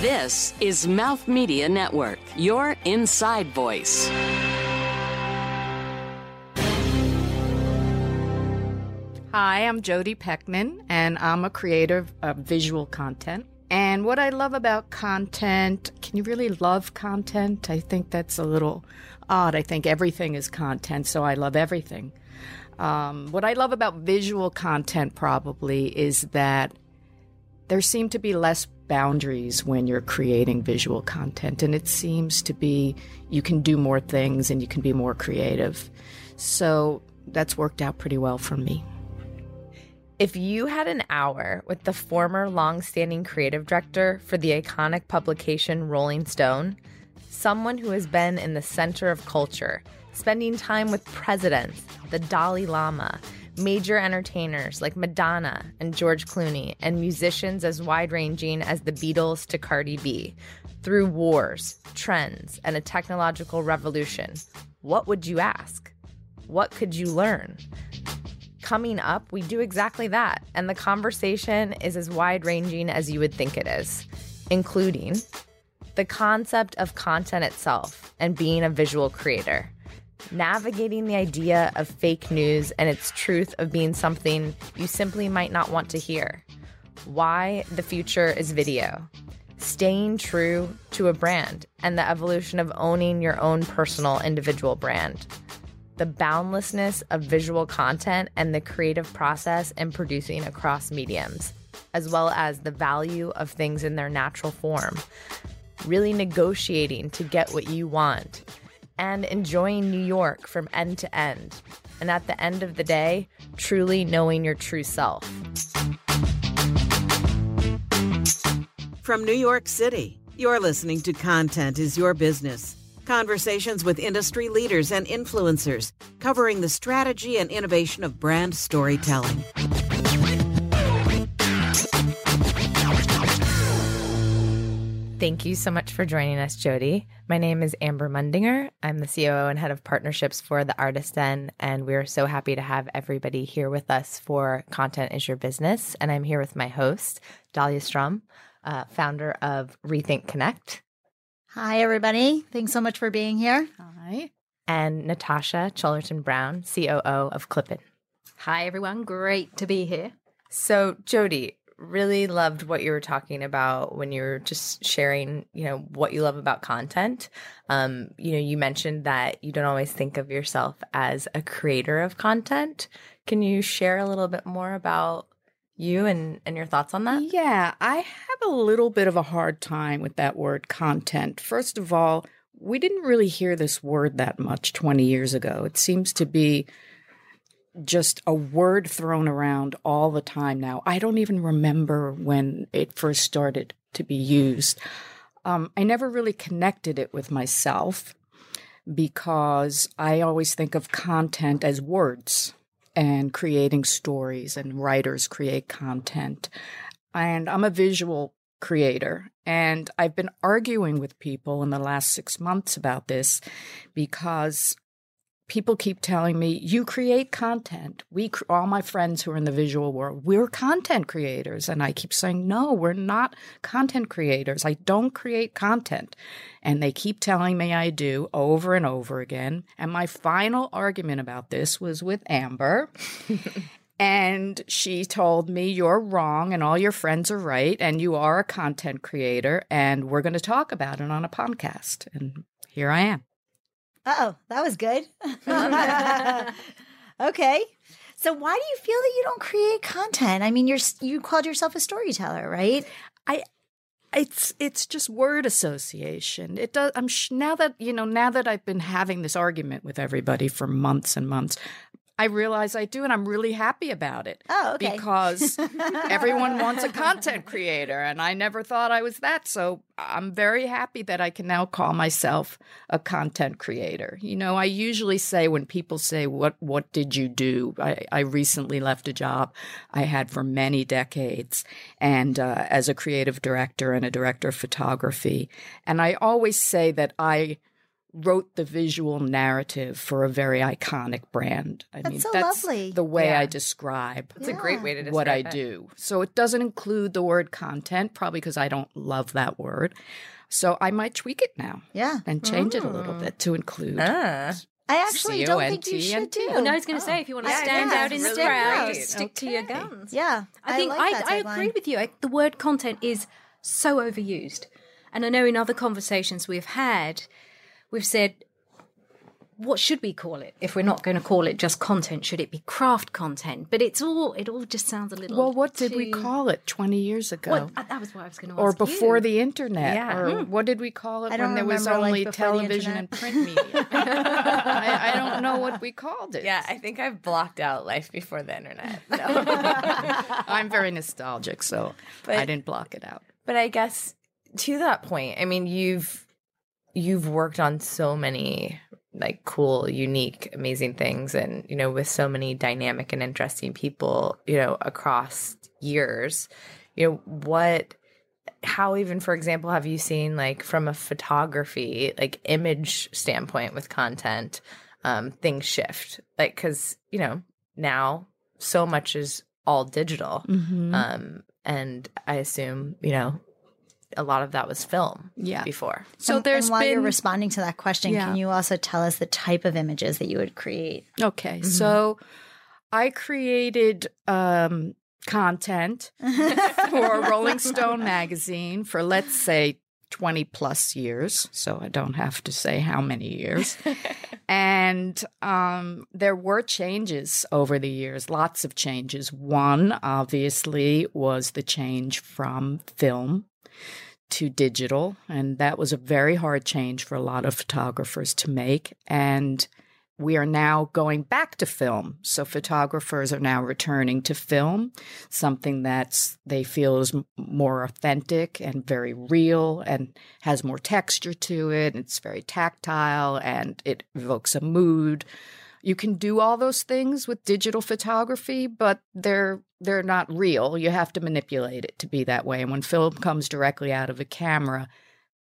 This is Mouth Media Network, your inside voice. Hi, I'm Jodi Peckman, and I'm a creator of visual content. And what I love about content, can you really love content? I think that's a little odd. I think everything is content, so I love everything. Um, what I love about visual content probably is that there seem to be less boundaries when you're creating visual content, and it seems to be you can do more things and you can be more creative. So that's worked out pretty well for me. If you had an hour with the former long-standing creative director for the iconic publication Rolling Stone, someone who has been in the center of culture, spending time with presidents, the Dalai Lama, major entertainers like Madonna and George Clooney, and musicians as wide ranging as the Beatles to Cardi B, through wars, trends, and a technological revolution, what would you ask? What could you learn? coming up, we do exactly that. And the conversation is as wide ranging as you would think it is, including the concept of content itself and being a visual creator, navigating the idea of fake news and its truth of being something you simply might not want to hear, why the future is video, staying true to a brand, and the evolution of owning your own personal individual brand. The boundlessness of visual content and the creative process in producing across mediums, as well as the value of things in their natural form. Really negotiating to get what you want and enjoying New York from end to end. And at the end of the day, truly knowing your true self. From New York City, you're listening to Content is Your Business Conversations with industry leaders and influencers covering the strategy and innovation of brand storytelling. Thank you so much for joining us, Jodi. My name is Amber Mundinger. I'm the COO and head of partnerships for the Artists Den, and we're so happy to have everybody here with us for Content is Your Business. And I'm here with my host, Dahlia Strum, uh, founder of Rethink Connect. Hi, everybody. Thanks so much for being here. Hi. And Natasha Cholerton Brown, COO of Clippin. Hi, everyone. Great to be here. So, Jody, really loved what you were talking about when you were just sharing, you know, what you love about content. Um, you know, you mentioned that you don't always think of yourself as a creator of content. Can you share a little bit more about you and, and your thoughts on that? Yeah, I have a little bit of a hard time with that word content. First of all, we didn't really hear this word that much 20 years ago. It seems to be just a word thrown around all the time now. I don't even remember when it first started to be used. Um, I never really connected it with myself because I always think of content as words and creating stories, and writers create content. And I'm a visual creator. And I've been arguing with people in the last six months about this because people keep telling me you create content. We all my friends who are in the visual world we're content creators. And i keep saying no we're not content creators. I don't create content. And they keep telling me i do over and over again. And my final argument about this was with amber. And she told me, You're wrong, and all your friends are right, and you are a content creator, and we're going to talk about it on a podcast. And here I am oh, that was good. okay. So why do you feel that you don't create content? I mean, you're you called yourself a storyteller, right? I it's it's just word association. It does. I'm sh- now that you know. Now that I've been having this argument with everybody for months and months, I realize I do, and I'm really happy about it. Oh, okay. Because everyone wants a content creator, and I never thought I was that. So I'm very happy that I can now call myself a content creator. You know, I usually say when people say, "What What did you do?" I, I recently left a job I had for many decades, and uh, as a creative director and a director of photography, and I always say that I wrote the visual narrative for a very iconic brand. I That's mean, so that's lovely. the way Yeah. I describe It's a great way to describe what I it. do. So it doesn't include the word content, probably because I don't love that word. So I might tweak it now Yeah. and change it a Mm. little bit to include. Ah. I actually don't think you should do. Well, no, I was going to say, if you want to stand yeah, out in the crowd, just stick to your guns. Yeah. I think like I, that I, agree with you. I, the word content is so overused. And I know in other conversations we've had, we've said, what should we call it? If we're not going to call it just content, should it be craft content? But it's all, it all just sounds a little. Well, what did we call it 20 years ago? Well, that was what I was going to ask or before you. the internet, Yeah. or hmm. what did we call it I when there was remember, like, only television and print media? I, I don't know what we called it. Yeah, I think I've blocked out life before the internet. No. I'm very nostalgic, so But- I didn't block it out. But I guess to that point, I mean, you've you've worked on so many like cool, unique, amazing things, and you know, with so many dynamic and interesting people, you know, across years. You know, what, how even, for example, have you seen like from a photography, like image standpoint with content, um, things shift? Like, because you know, now so much is all digital. Mm-hmm. Um, and I assume, you know, a lot of that was film Yeah. before. So And- there's and while been you're responding to that question, Yeah. can you also tell us the type of images that you would create? okay. So I created um, content for Rolling Stone magazine for let's say 20 plus years. So I don't have to say how many years. and um, there were changes over the years, lots of changes. One, obviously, was the change from film to digital. And that was a very hard change for a lot of photographers to make. And we are now going back to film. So photographers are now returning to film, something that's they feel is more authentic and very real and has more texture to it. It's very tactile and it evokes a mood. You can do all those things with digital photography, but they're they're not real. You have to manipulate it to be that way. And when film comes directly out of a camera,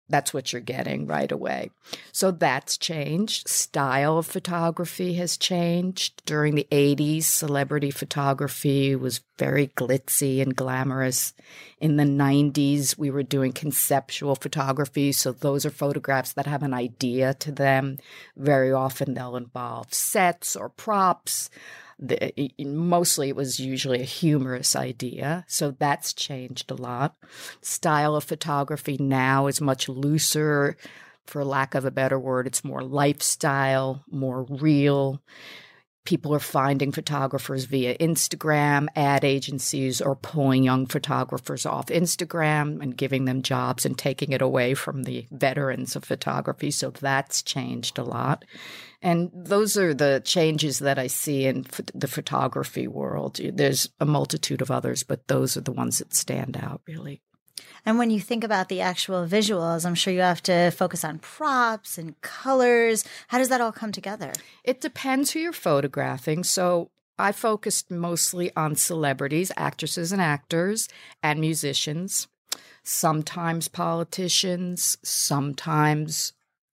that's what you're getting right away. So that's changed. Style of photography has changed. During the 80s, celebrity photography was very glitzy and glamorous. In the 90s, we were doing conceptual photography. So those are photographs that have an idea to them. Very often they'll involve sets or props. The, mostly it was usually a humorous idea. So that's changed a lot. Style of photography now is much looser. For lack of a better word, it's more lifestyle, more real. People are finding photographers via Instagram. Ad agencies are pulling young photographers off Instagram and giving them jobs and taking it away from the veterans of photography. So that's changed a lot. And those are the changes that I see in the photography world. There's a multitude of others, but those are the ones that stand out really. And when you think about the actual visuals, I'm sure you have to focus on props and colors. How does that all come together? It depends who you're photographing. So I focused mostly on celebrities, actresses and actors, and musicians, sometimes politicians, sometimes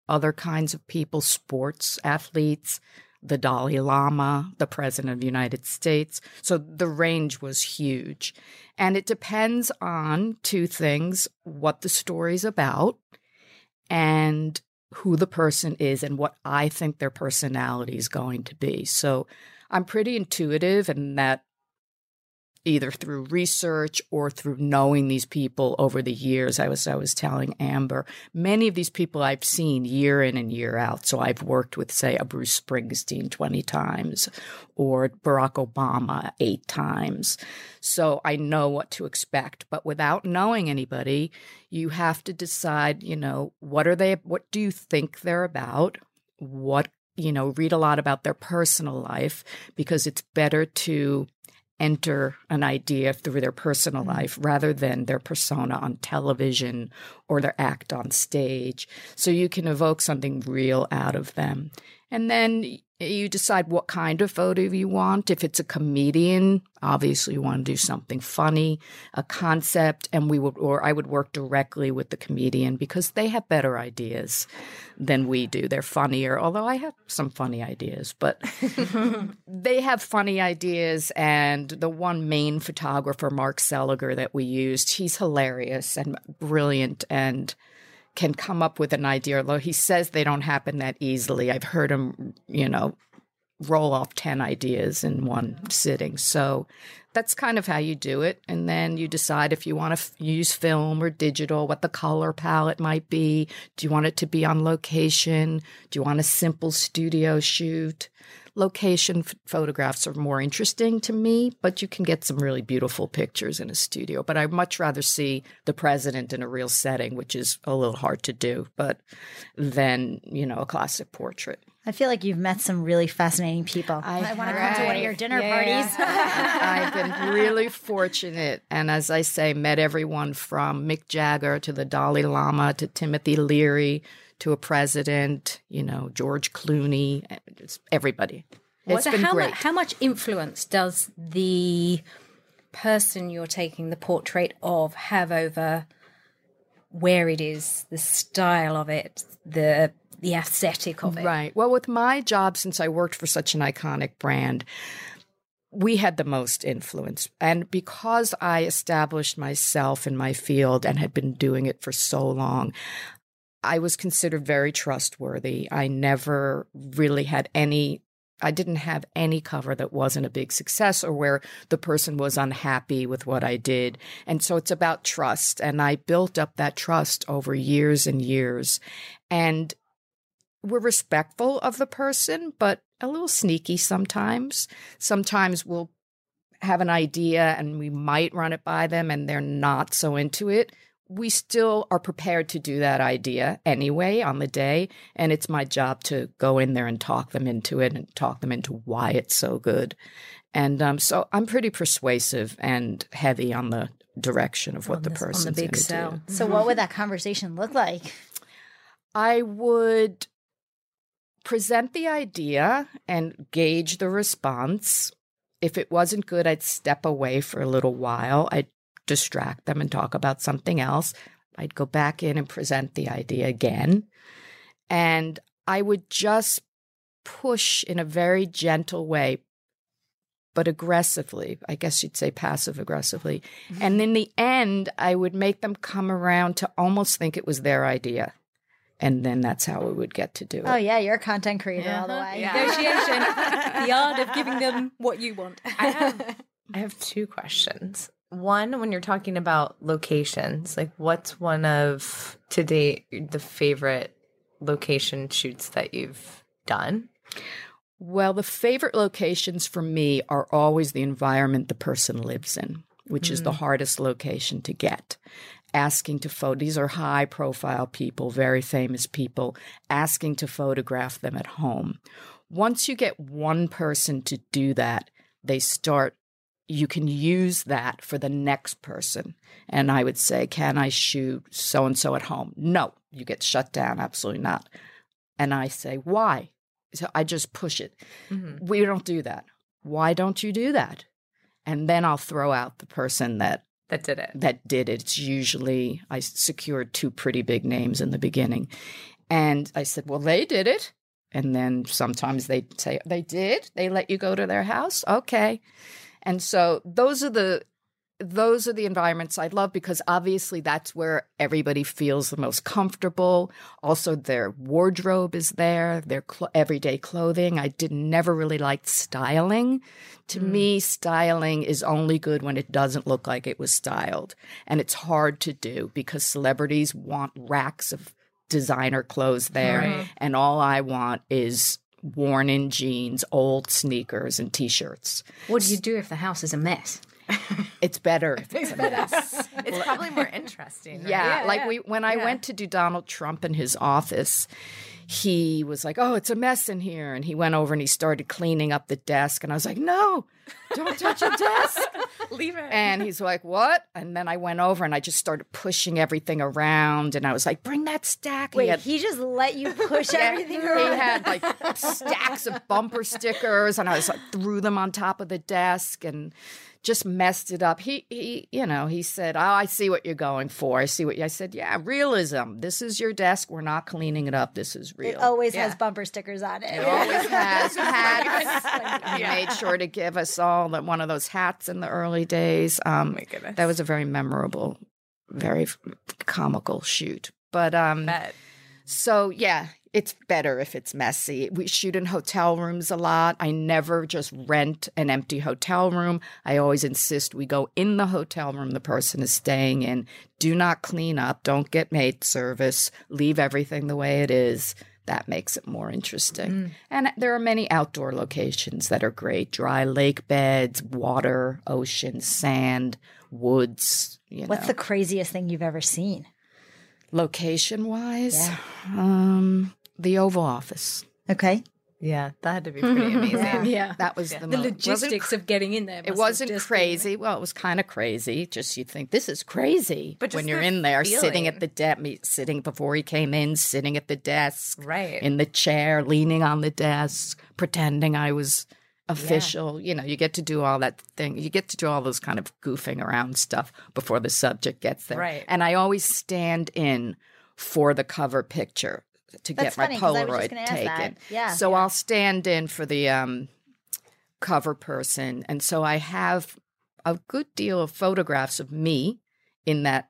other kinds of people, sports athletes, the Dalai Lama, the President of the United States. So the range was huge. And it depends on two things what the story's about and who the person is and what I think their personality is going to be. So I'm pretty intuitive in that either through research or through knowing these people over the years. I was I was telling Amber, many of these people I've seen year in and year out. So I've worked with, say, a Bruce Springsteen 20 times or Barack Obama eight times. So I know what to expect. But without knowing anybody, you have to decide, you know, what are they what do you think they're about? What you know, read a lot about their personal life because it's better to enter an idea through their personal mm-hmm. life rather than their persona on television or their act on stage. So you can evoke something real out of them. And then you decide what kind of photo you want. If it's a comedian, obviously you want to do something funny, a concept, and we would, or I would work directly with the comedian because they have better ideas than we do. They're funnier, although I have some funny ideas, but they have funny ideas. And the one main photographer, Mark Seliger, that we used, he's hilarious and brilliant and can come up with an idea, although he says they don't happen that easily. I've heard him, you know, roll off 10 ideas in one sitting. So that's kind of how you do it. And then you decide if you want to f- use film or digital, what the color palette might be. Do you want it to be on location? Do you want a simple studio shoot? Location f- photographs are more interesting to me, but you can get some really beautiful pictures in a studio. But I'd much rather see the president in a real setting, which is a little hard to do, but than, you know, a classic portrait. I feel like you've met some really fascinating people. I, want to come to one of your dinner parties. I've been really fortunate. And as I say, met everyone from Mick Jagger to the Dalai Lama to Timothy Leary to a president, you know, George Clooney, eh, just everybody. It's so been how, mu- how much influence does the person you're taking the portrait of have over where it is, the style of it, the the aesthetic of it? Right. Well, with my job, since I worked for such an iconic brand, we had the most influence. And because I established myself in my field and had been doing it for so long, I was considered very trustworthy. I never really had any. I didn't have any cover that wasn't a big success or where the person was unhappy with what I did. And so it's about trust. And I built up that trust over years and years. And we're respectful of the person, but a little sneaky sometimes. Sometimes we'll have an idea and we might run it by them and they're not so into it. We still are prepared to do that idea anyway on the day. And it's my job to go in there and talk them into it and talk them into why it's so good. And um, so I'm pretty persuasive and heavy on the direction of what on the person's gonna sell. do. so, what would that conversation look like? I would present the idea and gauge the response. If it wasn't good, I'd step away for a little while. I'd distract them and talk about something else. I'd go back in and present the idea again. And I would just push in a very gentle way, but aggressively. I guess you'd say passive aggressively. Mm-hmm. And in the end, I would make them come around to almost think it was their idea. And then that's how we would get to do it. Oh, yeah, you're a content creator all the uh-huh. way. Negotiation, the art of giving them what you want. I have, I have two questions. One, when you're talking about locations, like what's one of to date the favorite location shoots that you've done? Well, the favorite locations for me are always the environment the person lives in, which is the mm. hardest location to get. Asking to photo, these are high profile people, very famous people, asking to photograph them at home. Once you get one person to do that, they start, you can use that for the next person. And I would say, Can I shoot so and so at home? No, you get shut down. Absolutely not. And I say, Why? So I just push it. Mm-hmm. We don't do that. Why don't you do that? And then I'll throw out the person that That did it. that did it. It's usually I secured two pretty big names in the beginning. And I said, "Well, they did it." And then sometimes they say, "They did? They let you go to their house?" Okay. And so those are the those are the environments I love because obviously that's where everybody feels the most comfortable. Also, their wardrobe is there, their cl- everyday clothing. I did never really liked styling. To mm. me, styling is only good when it doesn't look like it was styled. And it's hard to do because celebrities want racks of designer clothes there. And all I want is worn in jeans, old sneakers, and t shirts. What do you do if the house is a mess? It's better if it's a mess. It's probably more interesting. right? Yeah, like we when I went to do Donald Trump in his office, he was like, "Oh, it's a mess in here," and he went over and he started cleaning up the desk, and I was like, "No, don't touch a desk." Leave it. And he's like, "What?" And then I went over and I just started pushing everything around, and I was like, "Bring that stack." Wait, he had, he just let you push yeah, everything he had like stacks of bumper stickers, and I was like, threw them on top of the desk and just messed it up. He, he, you know, he said, "Oh, I see what you're going for. I see what." You, I said, "Yeah, realism. This is your desk. We're not cleaning it up. This is real." It always has bumper stickers on it. It always has hats. He made sure to give us all that one of those hats in the early days. Um, my goodness. that was a very memorable, very comical shoot. But um, so yeah, it's better if it's messy. We shoot in hotel rooms a lot. I never just rent an empty hotel room. I always insist we go in the hotel room the person is staying in. Do not clean up. Don't get maid service. Leave everything the way it is. That makes it more interesting. And there are many outdoor locations that are great dry lake beds, water, ocean, sand, woods. You What's know. the craziest thing you've ever seen? location wise? Um, the Oval Office. Okay. Yeah, that had to be pretty amazing. Yeah. That was the, The mo- logistics of getting in there. It must have wasn't just crazy. Well, it was kind of crazy. Just you think this is crazy, But when you're the in there, sitting at the desk, sitting before he came in, sitting at the desk, Right. in the chair, leaning on the desk, pretending I was official. You know, you get to do all that thing. You get to do all those kind of goofing around stuff before the subject gets there. Right. And I always stand in for the cover picture to That's get my funny, 'cause I was just Polaroid ask that. taken. Yeah, So yeah. I'll stand in for the um, cover person. And so I have a good deal of photographs of me in that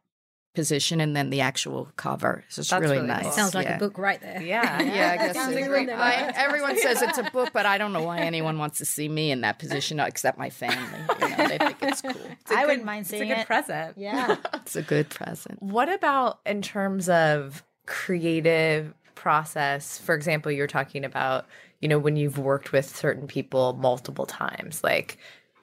position and then the actual cover. So it's That's really, really nice. cool. Sounds like yeah. a book right there. Yeah. Yeah, I guess Sounds it- like. I, everyone says it's a book, but I don't know why anyone wants to see me in that position except my family. You know, they think it's cool. It's a I good- wouldn't mind seeing it. It's a good it. present. Yeah. It's a good present. What about in terms of creative process? For example, you're talking about, you know, when you've worked with certain people multiple times, like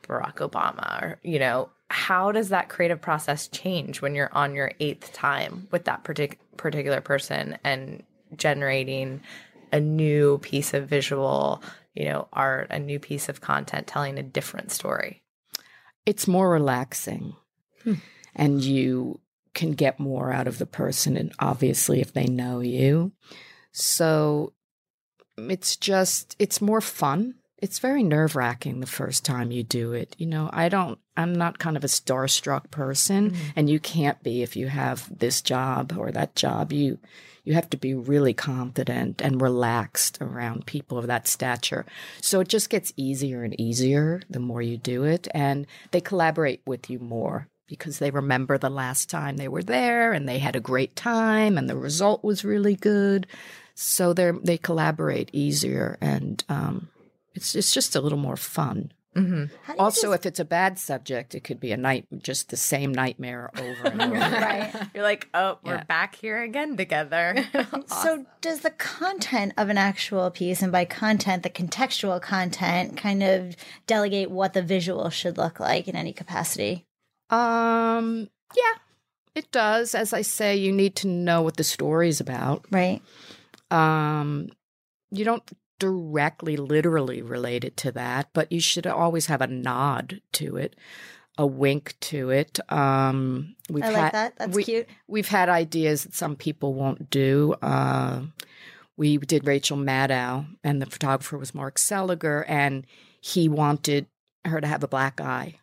Barack Obama, or, you know, how does that creative process change when you're on your eighth time with that partic- particular person and generating a new piece of visual, you know, art, a new piece of content telling a different story? It's more relaxing. Hmm. And you can get more out of the person, and obviously, if they know you. So it's just, it's more fun. It's very nerve wracking the first time you do it. You know, I don't, I'm not kind of a starstruck person, mm-hmm. and you can't be if you have this job or that job. You, you have to be really confident and relaxed around people of that stature. So it just gets easier and easier the more you do it, and they collaborate with you more because they remember the last time they were there and they had a great time and the result was really good. So they they collaborate easier and um, it's it's just a little more fun. How do you Also, if it's a bad subject, it could be a night just the same nightmare over and over. right. You're like, oh, we're back here again together. So, does the content of an actual piece, and by content, the contextual content, kind of delegate what the visual should look like in any capacity? Um, yeah, it does. As I say, you need to know what the story's about. Right. Um, you don't directly, literally relate it to that, but you should always have a nod to it, a wink to it. Um, we've I like had, that. That's we- cute. We've had ideas that some people won't do. Uh, we did Rachel Maddow, and the photographer was Mark Seliger, and he wanted her to have a black eye.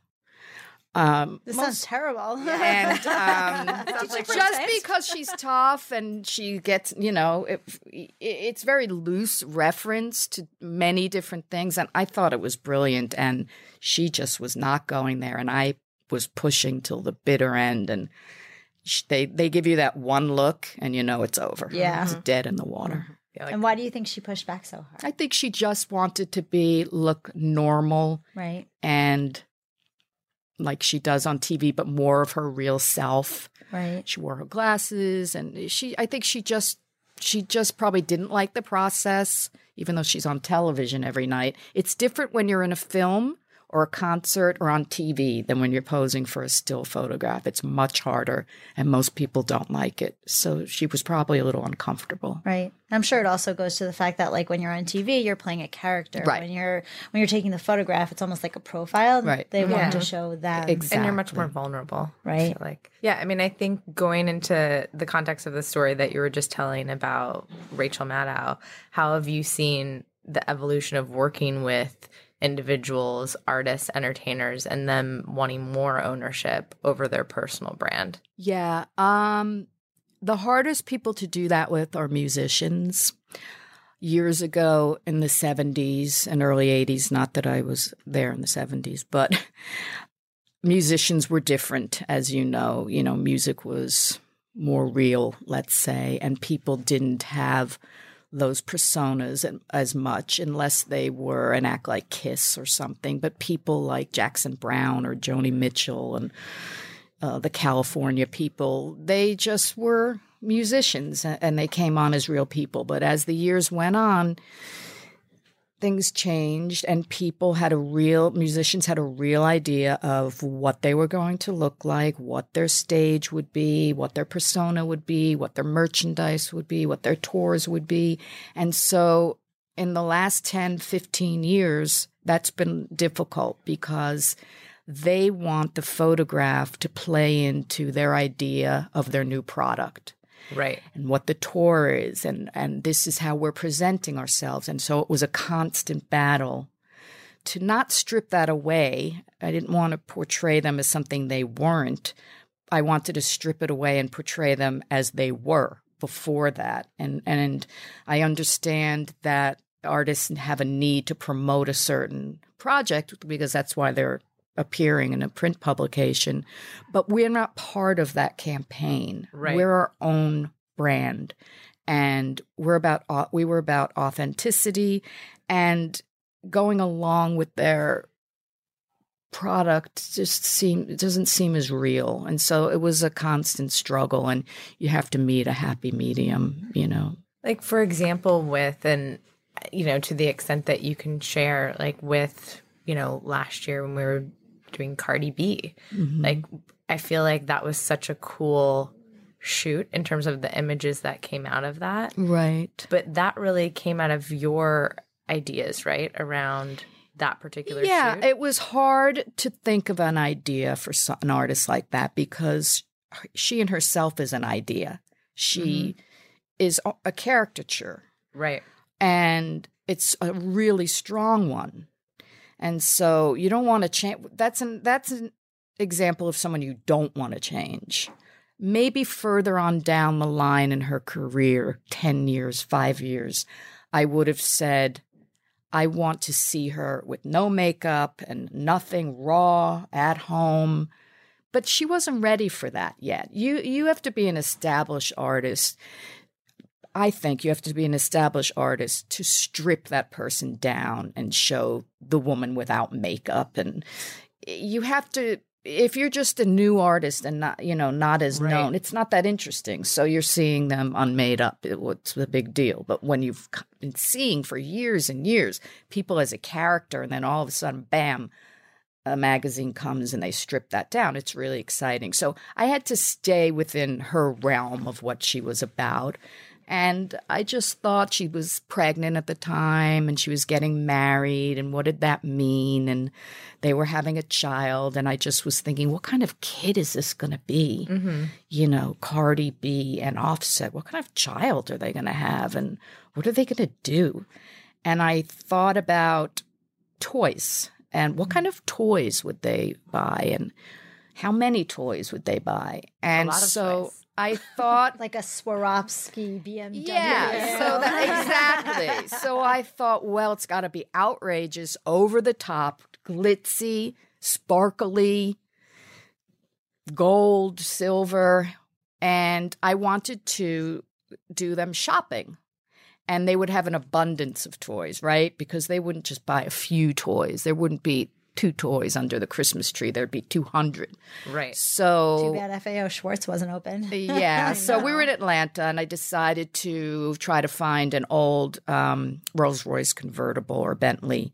Um, This most- sounds terrible. and um, Did just protest? because she's tough and she gets, you know, it, it, it's very loose reference to many different things, and I thought it was brilliant, and she just was not going there, and I was pushing till the bitter end, and sh- they they give you that one look, and you know it's over. Yeah. it's dead in the water. Yeah, like, and why do you think she pushed back so hard? I think she just wanted to be look normal Right. and like she does on TV, but more of her real self. Right. She wore her glasses, and she. I think she just she just probably didn't like the process, even though she's on television every night. It's different when you're in a film or a concert or on TV than when you're posing for a still photograph. It's much harder, and most people don't like it. So she was probably a little uncomfortable. Right. I'm sure it also goes to the fact that like when you're on TV, you're playing a character. Right. When you're when you're taking the photograph, it's almost like a profile. Right. They Yeah. want to show that. Exactly. and you're much more vulnerable I Right. feel like yeah i mean i think going into the context of the story that you were just telling about rachel maddow how have you seen the evolution of working with individuals artists entertainers and them wanting more ownership over their personal brand Yeah. Um the hardest people to do that with are musicians. Years ago in the 70s and early 80s, not that I was there in the 70s, but musicians were different as you know. You know, music was more real, let's say, and people didn't have those personas as much unless they were an act like Kiss or something. But people like Jackson Browne or Joni Mitchell and uh, the California people, they just were musicians and they came on as real people. But as the years went on, things changed and people had a real, musicians had a real idea of what they were going to look like, what their stage would be, what their persona would be, what their merchandise would be, what their tours would be. And so in the last 10, 15 years, that's been difficult because they want the photograph to play into their idea of their new product right. and what the tour is and and this is how we're presenting ourselves. And so it was a constant battle to not strip that away. I didn't want to portray them as something they weren't. I wanted to strip it away and portray them as they were before that. And and i understand that artists have a need to promote a certain project because that's why they're appearing in a print publication but we're not part of that campaign. Right. we're our own brand and we're about we were about authenticity and going along with their product just seem it doesn't seem as real. And so it was a constant struggle and you have to meet a happy medium you know. Like for example with and you know to the extent that you can share like with you know last year when we were doing cardi b. Mm-hmm. Like i feel like that was such a cool shoot in terms of the images that came out of that. Right. But that really came out of your ideas right around that particular yeah shoot? it was hard to think of an idea for an artist like that because she and herself is an idea. She mm-hmm. is a- a caricature. Right. And it's a really strong one. And so you don't want to change. That's an that's an example of someone you don't want to change. Maybe further on down the line in her career, ten years, five years, I would have said, I want to see her with no makeup and nothing raw at home. But she wasn't ready for that yet. You you have to be an established artist I think you have to be an established artist to strip that person down and show the woman without makeup. And you have to, if you're just a new artist and not, you know, not as Right. known, it's not that interesting. So you're seeing them unmade up. It, what's a big deal? But when you've been seeing for years and years people as a character, and then all of a sudden, bam, a magazine comes and they strip that down. It's really exciting. So I had to stay within her realm of what she was about. And I just thought she was pregnant at the time and she was getting married. And what did that mean? And they were having a child. And I just was thinking, what kind of kid is this going to be? You know, Cardi B and Offset. What kind of child are they going to have? And what are they going to do? And I thought about toys and what kind of toys would they buy and how many toys would they buy? And so toys. I thought like a Swarovski BMW. yeah, so that, exactly. So I thought, well, it's got to be outrageous, over the top, glitzy, sparkly, gold, silver, and I wanted to do them shopping. And they would have an abundance of toys, right? Because they wouldn't just buy a few toys. There wouldn't be two toys under the Christmas tree. There'd be 200. right So Too bad FAO Schwarz wasn't open. yeah. so we were in Atlanta, and I decided to try to find an old um, Rolls Royce convertible or Bentley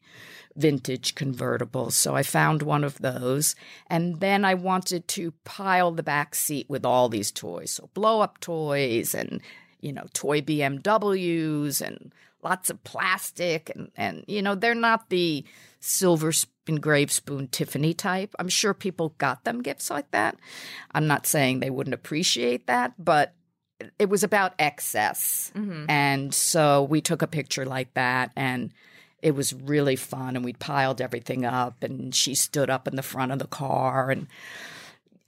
vintage convertible. So I found one of those. And then I wanted to pile the back seat with all these toys. So blow up toys and, you know, toy BMWs and lots of plastic. And, and you know, they're not the silver engraved spoon Tiffany type. I'm sure people got them gifts like that. I'm not saying they wouldn't appreciate that, but it was about excess. Mm-hmm. And so we took a picture like that and it was really fun and we piled everything up and she stood up in the front of the car and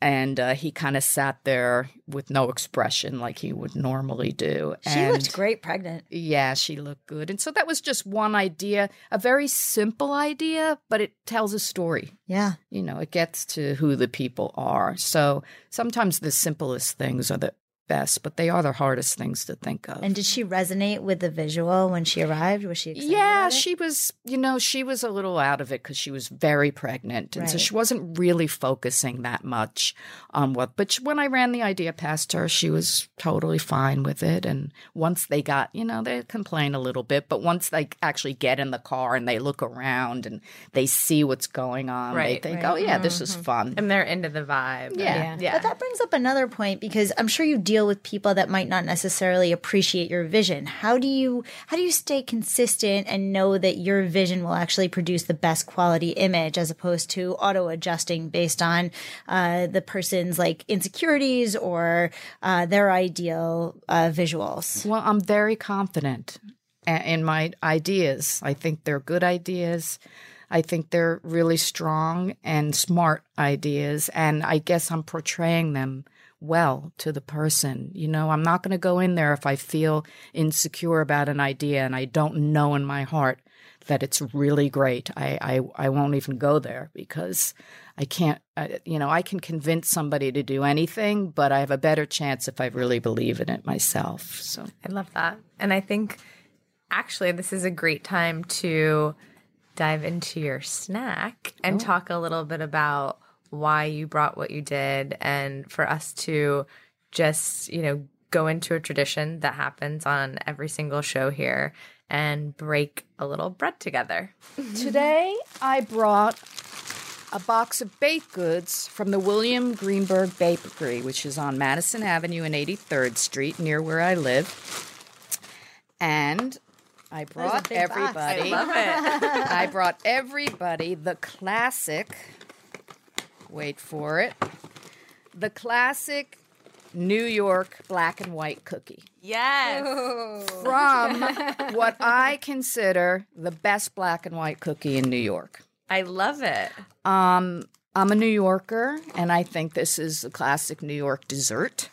and uh, he kind of sat there with no expression like he would normally do. She and looked great pregnant. Yeah, she looked good. And so that was just one idea, a very simple idea, but it tells a story. Yeah. You know, it gets to who the people are. So sometimes the simplest things are the best, but they are the hardest things to think of. And did she resonate with the visual when she arrived? Was she excited? Yeah, she was, you know, she was a little out of it because she was very pregnant. And right. so she wasn't really focusing that much on what, but when I ran the idea past her, she was totally fine with it. And once they got, you know, they complain a little bit, but once they actually get in the car and they look around and they see what's going on, right, they think, right. oh, yeah, mm-hmm. this is fun. And they're into the vibe. Yeah. yeah. yeah. But that brings up another point because I'm sure you deal deal with people that might not necessarily appreciate your vision? How do you how do you stay consistent and know that your vision will actually produce the best quality image as opposed to auto adjusting based on uh, the person's like insecurities or uh, their ideal uh, visuals? Well, I'm very confident in my ideas. I think they're good ideas. I think they're really strong and smart ideas, and I guess I'm portraying them well to the person. You know, I'm not going to go in there if I feel insecure about an idea and I don't know in my heart that it's really great. I I, I won't even go there because I can't. I, you know, I can convince somebody to do anything, but I have a better chance if I really believe in it myself. So I love that, and I think actually this is a great time to dive into your snack and oh. talk a little bit about why you brought what you did and for us to just, you know, go into a tradition that happens on every single show here and break a little bread together. Today I brought a box of baked goods from the William Greenberg Bakery, which is on Madison Avenue and 83rd Street near where I live. And I brought everybody. I love it. I brought everybody the classic wait for it, the classic New York black and white cookie. Yes. From what I consider the best black and white cookie in New York. I love it. Um, I'm a New Yorker, and I think this is a classic New York dessert.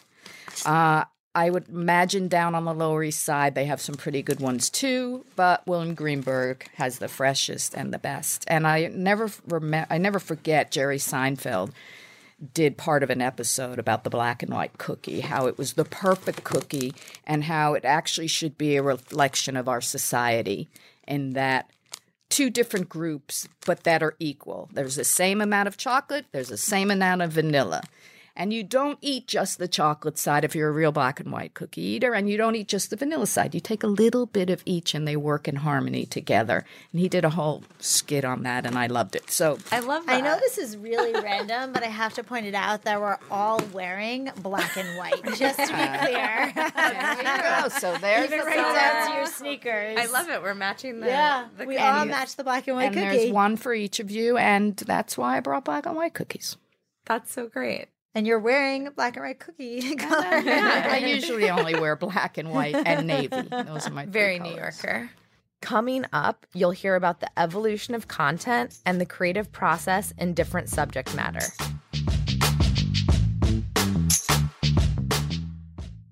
Uh, I would imagine down on the Lower East Side they have some pretty good ones too, but William Greenberg has the freshest and the best. And I never rem- I never forget Jerry Seinfeld did part of an episode about the black and white cookie, how it was the perfect cookie and how it actually should be a reflection of our society in that two different groups but that are equal. There's the same amount of chocolate, there's the same amount of vanilla. And you don't eat just the chocolate side if you're a real black and white cookie eater, and you don't eat just the vanilla side. You take a little bit of each and they work in harmony together. And he did a whole skit on that, and I loved it. So I love that. I know this is really random, but I have to point it out that we're all wearing black and white, just to be clear. there So there's Even the right down to your sneakers. I love it. We're matching the. Yeah, the we all match the black and white and cookie. there's one for each of you, and that's why I brought black and white cookies. That's so great. And you're wearing black and white cookie color. yeah, I usually only wear black and white and navy. Those are my very New Yorker. Coming up, you'll hear about the evolution of content and the creative process in different subject matter.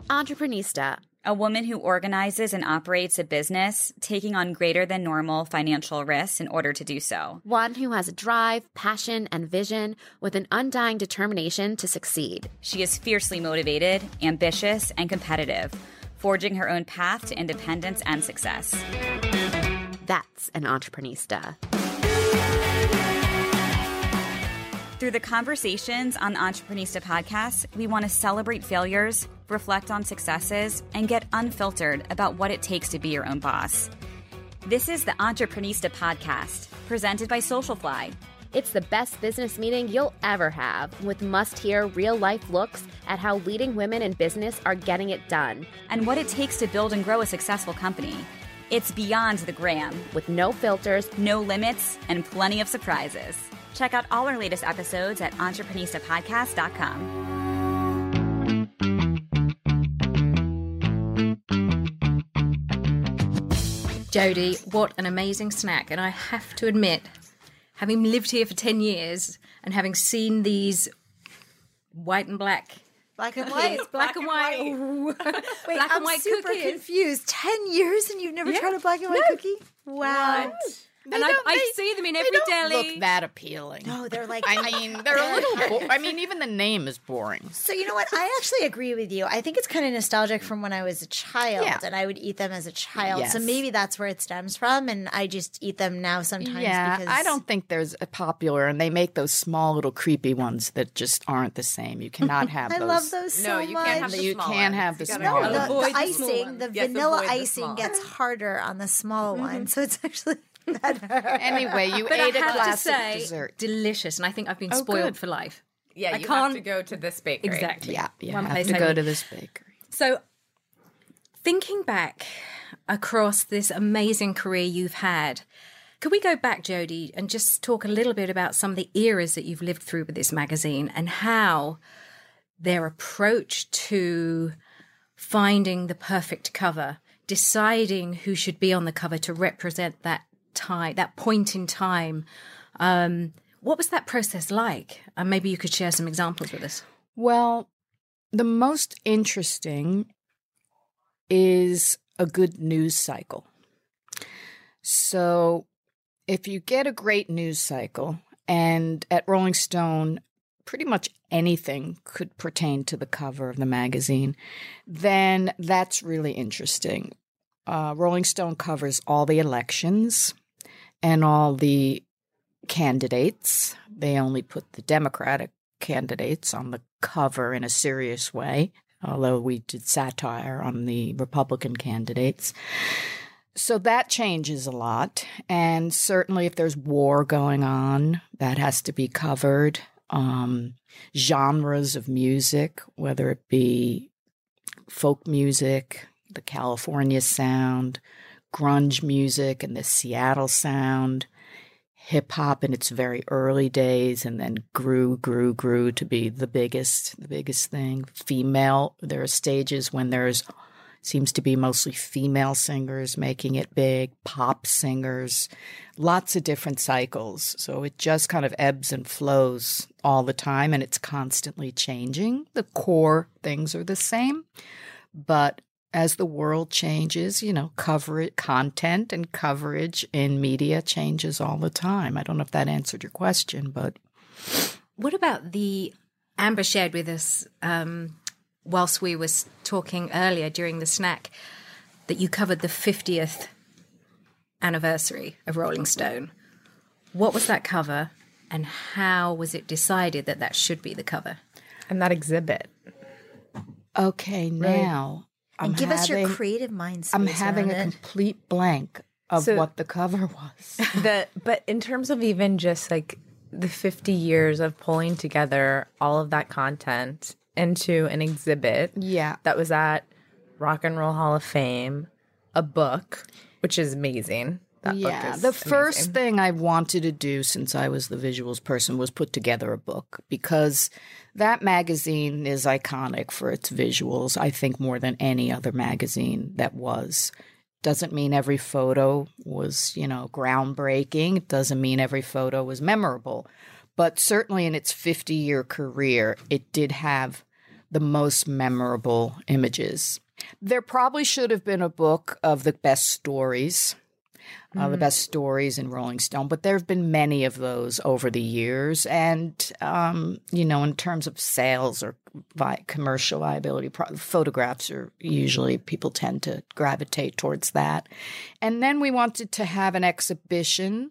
Entreprenista a woman who organizes and operates a business, taking on greater than normal financial risks in order to do so. One who has a drive, passion, and vision with an undying determination to succeed. She is fiercely motivated, ambitious, and competitive, forging her own path to independence and success. That's an entreprenista. Through the conversations on the Entreprenista podcast, we want to celebrate failures reflect on successes, and get unfiltered about what it takes to be your own boss. This is the Entreprenista podcast, presented by Socialfly. It's the best business meeting you'll ever have, with must hear real life looks at how leading women in business are getting it done, and what it takes to build and grow a successful company. It's beyond the gram, with no filters, no limits, and plenty of surprises. Check out all our latest episodes at entreprenistapodcast.com. Jodi, what an amazing snack. And I have to admit, having lived here for 10 years and having seen these white and black Black and white. It's black, and white. Wait, black I'm and white super cookies. confused. Ten years and you've never tried a black and white cookie? Wow. And I, don't- I they- see them in They every don't deli. look that appealing. No, they're like. I mean, they're a little. Bo- I mean, even the name is boring. So you know what? I actually agree with you. I think it's kind of nostalgic from when I was a child, Yeah. and I would eat them as a child. So maybe that's where it stems from, and I just eat them now sometimes. yeah, because I don't think there's a popular, and they make those small little creepy ones that just aren't the same. You cannot have I those. love those so No, you much. can't have the You small can't ones. have the small no, go- the, the the icing, ones. the You have to vanilla the icing small gets harder on the small mm-hmm. one, so it's actually better. Anyway, you but I ate a have to classic say, dessert. delicious. And I think I've been Oh, spoiled good. for life. Yeah, I you can't- have to go to this bakery. Exactly. Yeah, you One have place to I go will- to this bakery. So, thinking back across this amazing career you've had, could we go back, Jodi, and just talk a little bit about some of the eras that you've lived through with this magazine and how their approach to finding the perfect cover, deciding who should be on the cover to represent that time, that point in time. Um, what was that process like? And maybe you could share some examples with us. Well, the most interesting is a good news cycle. So, if you get a great news cycle, and at Rolling Stone, pretty much anything could pertain to the cover of the magazine, then that's really interesting. Uh, Rolling Stone covers all the elections and all the candidates. They only put the Democratic candidates on the cover in a serious way, although we did satire on the Republican candidates. So that changes a lot. And certainly, if there's war going on, that has to be covered. Um, genres of music, whether it be folk music, the California sound, grunge music, and the Seattle sound, hip hop in its very early days, and then grew, grew, grew to be the biggest, the biggest thing. Female, there are stages when there's seems to be mostly female singers making it big, pop singers, lots of different cycles. So it just kind of ebbs and flows all the time and it's constantly changing. The core things are the same, but as the world changes, you know, coverage, content and coverage in media changes all the time. I don't know if that answered your question, but What about the Amber shared with us um, whilst we was talking earlier during the snack that you covered the 50th anniversary of Rolling Stone. What was that cover and how was it decided that that should be the cover? And that exhibit. okay, now I'm and give us your creative mind space I'm having a it. complete blank of So- what the cover was. the but in terms of even just like the 50 years of pulling together all of that content into an exhibit yeah. that was at Rock and Roll Hall of Fame, a book, which is amazing. That yeah. book is The first amazing. thing I wanted to do since I was the visuals person was put together a book because that magazine is iconic for its visuals, I think more than any other magazine that was. Doesn't mean every photo was, you know, groundbreaking. Doesn't mean every photo was memorable. But certainly in its 50 year career, it did have the most memorable images. There probably should have been a book of the best stories, uh, the best stories in Rolling Stone, but there have been many of those over the years. And, um, you know, in terms of sales or vi- commercial viability, pro- photographs are usually people tend to gravitate towards that. And then we wanted to have an exhibition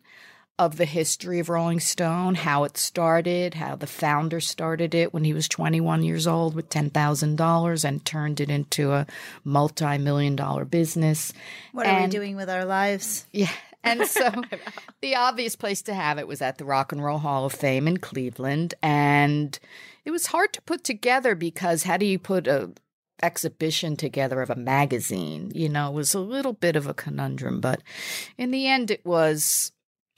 of the history of Rolling Stone, how it started, how the founder started it when he was 21 years old with $10,000 and turned it into a multi million dollar business. What are we doing with our lives? Yeah. And so the obvious place to have it was at the Rock and Roll Hall of Fame in Cleveland. And it was hard to put together because how do you put a exhibition together of a magazine? You know, it was a little bit of a conundrum, but in the end it was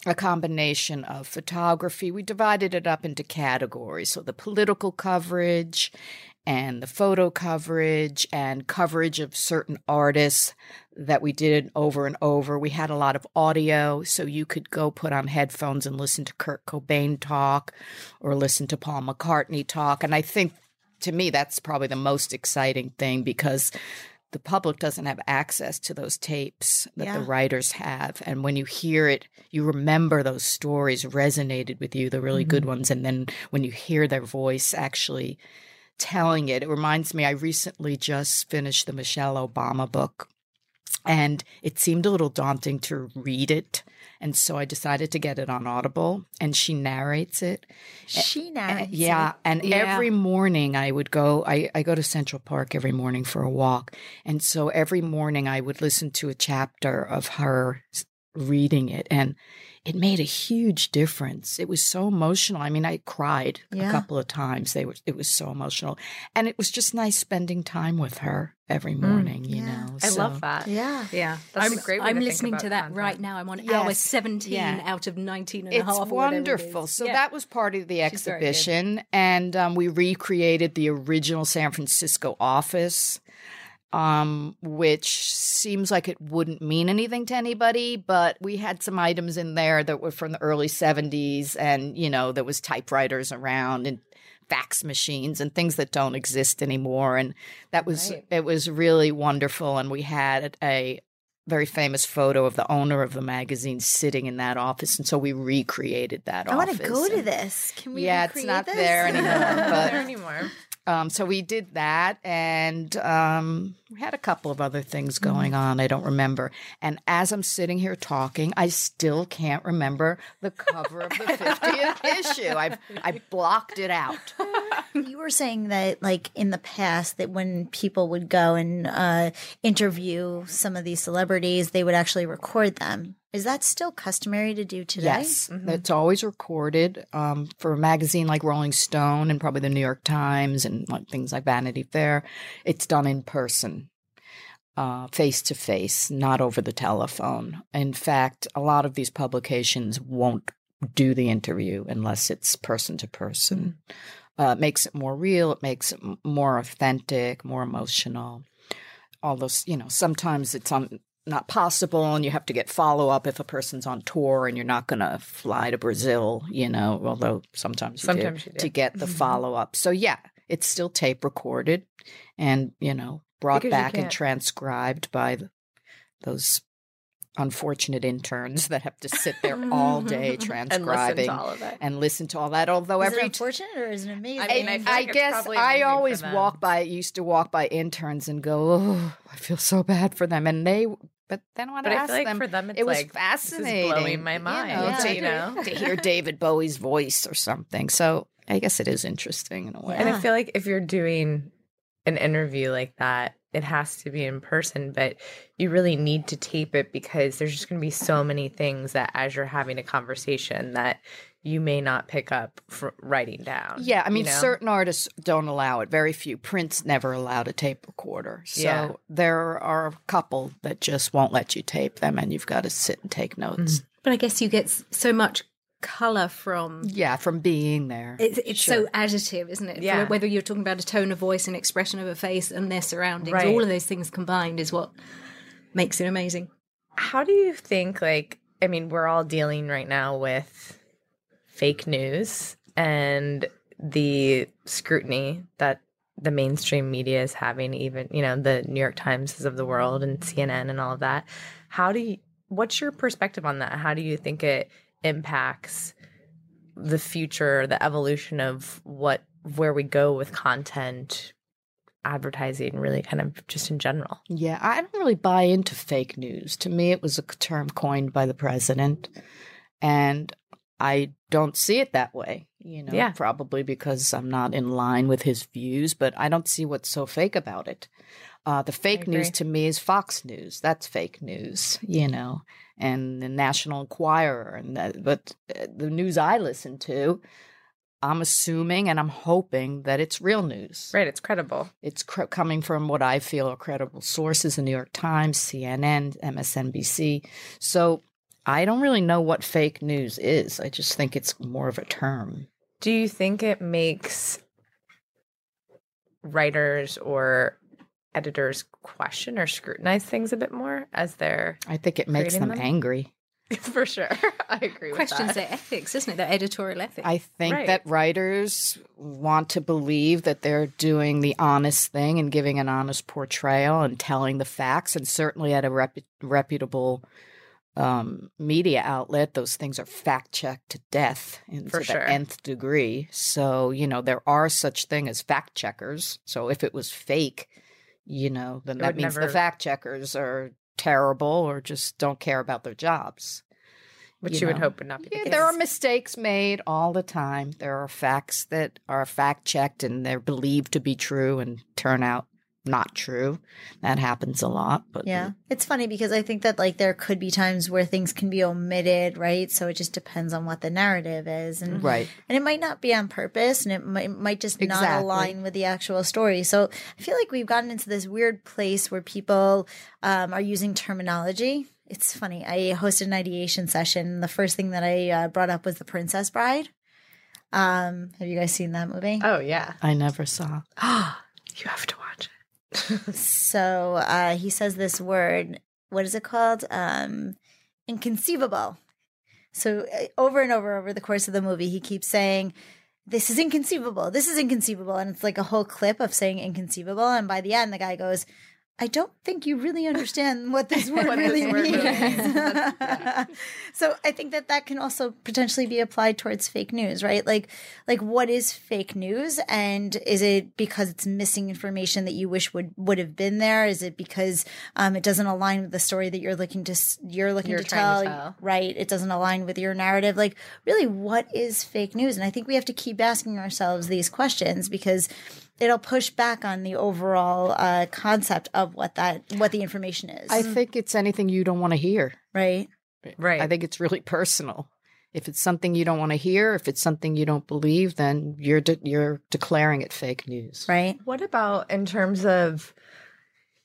a combination of photography. We divided it up into categories. So the political coverage and the photo coverage and coverage of certain artists that we did over and over. We had a lot of audio, so you could go put on headphones and listen to Kurt Cobain talk or listen to Paul McCartney talk. And I think to me, that's probably the most exciting thing because the public doesn't have access to those tapes that the writers have. And when you hear it, you remember those stories resonated with you, the really good mm-hmm. ones. And then when you hear their voice actually telling it, it reminds me, I recently just finished the Michelle Obama book. And it seemed a little daunting to read it. And so I decided to get it on Audible, and she narrates it. She narrates yeah, and Yeah. every morning I would go. I, I go to Central Park every morning for a walk, and so every morning I would listen to a chapter of her reading it, and it made a huge difference. It was so emotional. I mean, I cried Yeah. a couple of times. They were. It was so emotional, and it was just nice spending time with her every morning. you Mm, yeah. know, I So- love that. Yeah. Yeah, That's I'm, a great way I'm to think listening about to that content. right now. I'm on hour Yes, 17 yeah. out of 19 and a It's half. or whatever it wonderful. is. So Yeah. that was part of the She's very good. exhibition, and um, we recreated the original San Francisco office, um, which seems like it wouldn't mean anything to anybody, but we had some items in there that were from the early '70s, and you know there was typewriters around and fax machines and things that don't exist anymore, and that was Right. it was really wonderful, and we had a very famous photo of the owner of the magazine sitting in that office, and so we recreated that office. I want to go to this. Can we? Yeah, it's not this? there anymore, Not but- there anymore. Um, so we did that, and um, we had a couple of other things going on. I don't remember. And as I'm sitting here talking, I still can't remember the cover of the 50th issue. I've I blocked it out. You were saying that, like in the past, that when people would go and uh, interview some of these celebrities, they would actually record them. Is that still customary to do today? Yes, it's always recorded um, for a magazine like Rolling Stone and probably the New York Times and like things like Vanity Fair. It's done in person, face to face, not over the telephone. In fact, a lot of these publications won't do the interview unless it's person to person. Uh, it makes it more real. It makes it m- more authentic, more emotional. All those, you know, sometimes it's on not possible and you have to get follow up if a person's on tour and you're not going to fly to Brazil, you know, although sometimes you Sometimes do, you do. to get the mm-hmm. follow up. So yeah, it's still tape recorded and, you know, brought Because back and transcribed by th those unfortunate interns that have to sit there all day transcribing And listen transcribing to all of it. and listen to all that. Although Is every it unfortunate or is it amazing? I mean, I I, like it's guess I always walk by. Used to walk by interns and go, "Oh, I feel so bad for them," and they. But then when But I I asked feel like them, for them, it's it was like, this is fascinating. blowing my you mind, know, Yeah. to, you know? to hear David Bowie's voice or something. So I guess it is interesting in a way. And I feel like if you're doing an interview like that, it has to be in person, but you really need to tape it because there's just going to be so many things that as you're having a conversation that you may not pick up for writing down. Yeah, I mean, you know? certain artists don't allow it. Very few. Prince never allowed a tape recorder. So Yeah. there are a couple that just won't let you tape them, and you've got to sit and take mm. notes. But I guess you get so much color from Yeah, from being there. it's, it's Sure. so additive, isn't it? For Yeah. Whether you're talking about a tone of voice and expression of a face and their surroundings, Right. all of those things combined is what makes it amazing. How do you think, like, I mean, we're all dealing right now with fake news and the scrutiny that the mainstream media is having, even, you know, the New York Times of the world and CNN and all of that. How do you, what's your perspective on that? How do you think it impacts the future, the evolution of what, where we go with content, advertising, really kind of just in general? Yeah, I don't really buy into fake news. To me, it was a term coined by the president. And I don't see it that way, you know, Yeah. probably because I'm not in line with his views, but I don't see what's so fake about it. Uh, the fake news to me is Fox News. That's fake news, you know, and the National Enquirer. And that, but uh, the news I listen to, I'm assuming and I'm hoping that it's real news. Right, it's credible. It's cr- coming from what I feel are credible sources: the New York Times, CNN, MSNBC. So I don't really know what fake news is. I just think it's more of a term. Do you think it makes writers or editors question or scrutinize things a bit more as they're I think it makes them, them? angry. for sure. I agree Questions with that. their ethics, isn't it? Their editorial ethics. I think Right. that writers want to believe that they're doing the honest thing and giving an honest portrayal and telling the facts. And certainly at a repu- reputable um, media outlet, those things are fact checked to death and For to sure. the nth degree. So you know there are such thing as fact checkers. So if it was fake, you know, then It that means never- the fact checkers are terrible or just don't care about their jobs. Which you you, would know. hope would not be the Yeah, case. there are mistakes made all the time. There are facts that are fact checked and they're believed to be true and turn out not true. That happens a lot. But Yeah. It's funny because I think that like there could be times where things can be omitted, right? So it just depends on what the narrative is. And right. and it might not be on purpose and it might, it might just not align with the actual story. So I feel like we've gotten into this weird place where people um, are using terminology. It's funny. I hosted an ideation session. The first thing that I uh, brought up was The Princess Bride. Um, have you guys seen that movie? Oh yeah. I never saw. Ah. You have to watch it. So uh, he says this word. What is it called? Um, inconceivable. So uh, over and over over the course of the movie, he keeps saying, "This is inconceivable. This is inconceivable," and it's like a whole clip of saying inconceivable. And by the end, the guy goes. I don't think you really understand what this word What this really word means. really means. So I think that that can also potentially be applied towards fake news, right? Like, like what is fake news, and is it because it's missing information that you wish would would have been there? Is it because um, it doesn't align with the story that you're looking to you're looking You're to, tell, to tell. Right? It doesn't align with your narrative. Like, really, what is fake news? And I think we have to keep asking ourselves these questions because it'll push back on the overall uh, concept of what that what the information is. I think it's anything you don't want to hear. right. Right. I think it's really personal. If it's something you don't want to hear, if it's something you don't believe, then you're de- you're declaring it fake news. Right. What about in terms of,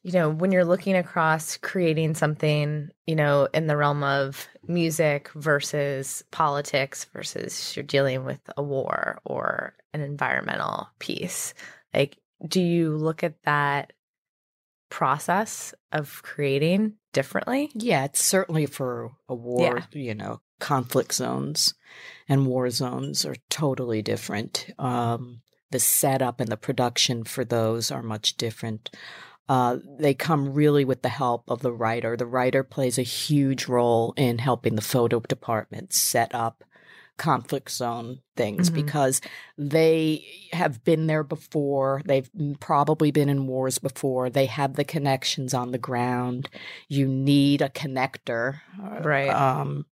you know, when you're looking across creating something, you know, in the realm of music versus politics versus you're dealing with a war or an environmental piece? Like, do you look at that process of creating differently? Yeah, it's certainly for a war, you know, conflict zones and war zones are totally different. Um, the setup and the production for those are much different. Uh, they come really with the help of the writer. The writer plays a huge role in helping the photo department set up conflict zone things Mhm. because they have been there before. They've probably been in wars before. They have the connections on the ground. You need a connector, uh, Right. Um,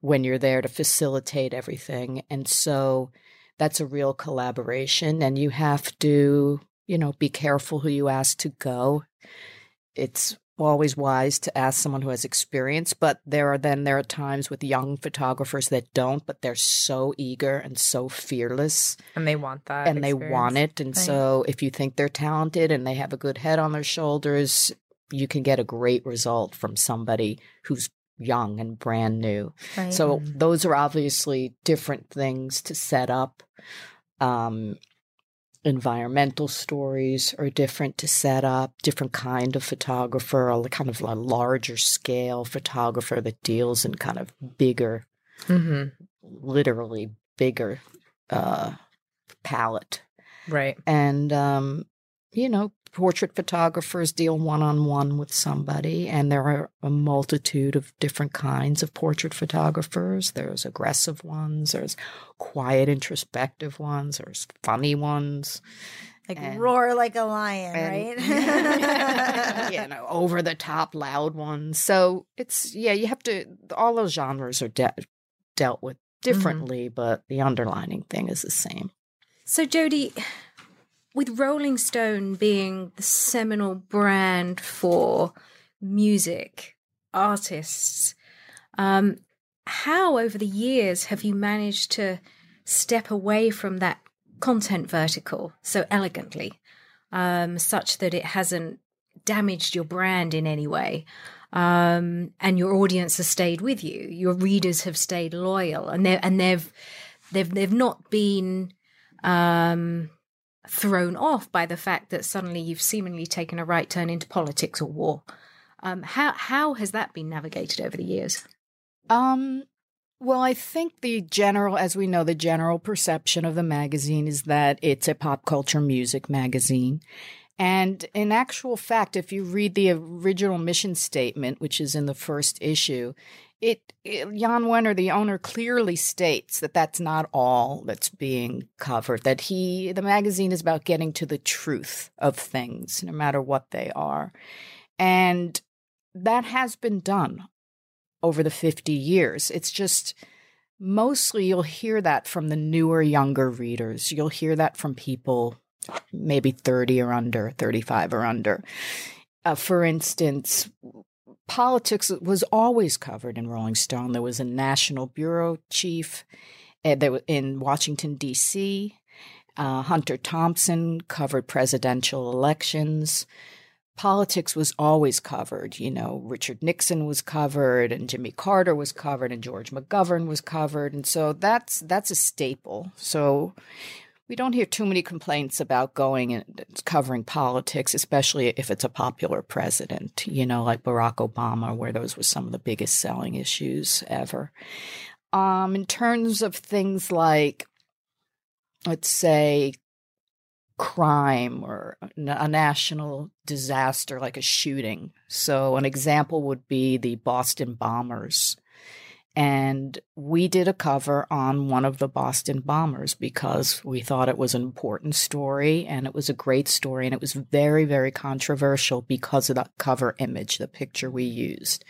when you're there to facilitate everything, and so that's a real collaboration. And you have to, you know, be careful who you ask to go. It's always wise to ask someone who has experience, but there are then there are times with young photographers that don't, but they're so eager and so fearless And they want that. and they want it. And Right. so if you think they're talented and they have a good head on their shoulders, you can get a great result from somebody who's young and brand new. Right. So Mhm. those are obviously different things to set up. Um, environmental stories are different to set up. Different kind of photographer, a kind of a larger scale photographer that deals in kind of bigger, Mhm. literally bigger uh, palette. Right. And um, you know, portrait photographers deal one on one with somebody, and there are a multitude of different kinds of portrait photographers. There's aggressive ones, there's quiet, introspective ones, there's funny ones. like and- roar like a lion, and- right? you know, over the top, loud ones. So it's yeah, you have to. All those genres are de- dealt with Mm-hmm. differently, but the underlining thing is the same. So, Jodi, with Rolling Stone being the seminal brand for music artists, um, how over the years have you managed to step away from that content vertical so elegantly, um, such that it hasn't damaged your brand in any way? Um, and your audience has stayed with you. Your readers have stayed loyal, and they and they've they've they've not been um, thrown off by the fact that suddenly you've seemingly taken a right turn into politics or war. Um, how how has that been navigated over the years? Um, well, I think the general, as we know, the general perception of the magazine is that it's a pop culture music magazine. And in actual fact, if you read the original mission statement, which is in the first issue, it, it Jan Wenner, the owner, clearly states that that's not all that's being covered. That he, the magazine, is about getting to the truth of things, no matter what they are, and that has been done over the 50 years. It's just mostly you'll hear that from the newer, younger readers. You'll hear that from people maybe 30 or under, 35 or under. Uh, for instance, politics was always covered in Rolling Stone. There was a national bureau chief there in Washington, D.C. Uh, Hunter Thompson covered presidential elections politics was always covered. You know, Richard Nixon was covered, and Jimmy Carter was covered, and George McGovern was covered, and so that's that's a staple. So we don't hear too many complaints about going and covering politics, especially if it's a popular president. You know, like Barack Obama, where those were some of the biggest selling issues ever. Um, in terms of things like, let's say, crime or a national disaster like a shooting. So, an example would be the Boston bombers. And we did a cover on one of the Boston bombers because we thought it was an important story and it was a great story. And it was very, very controversial because of the cover image, the picture we used.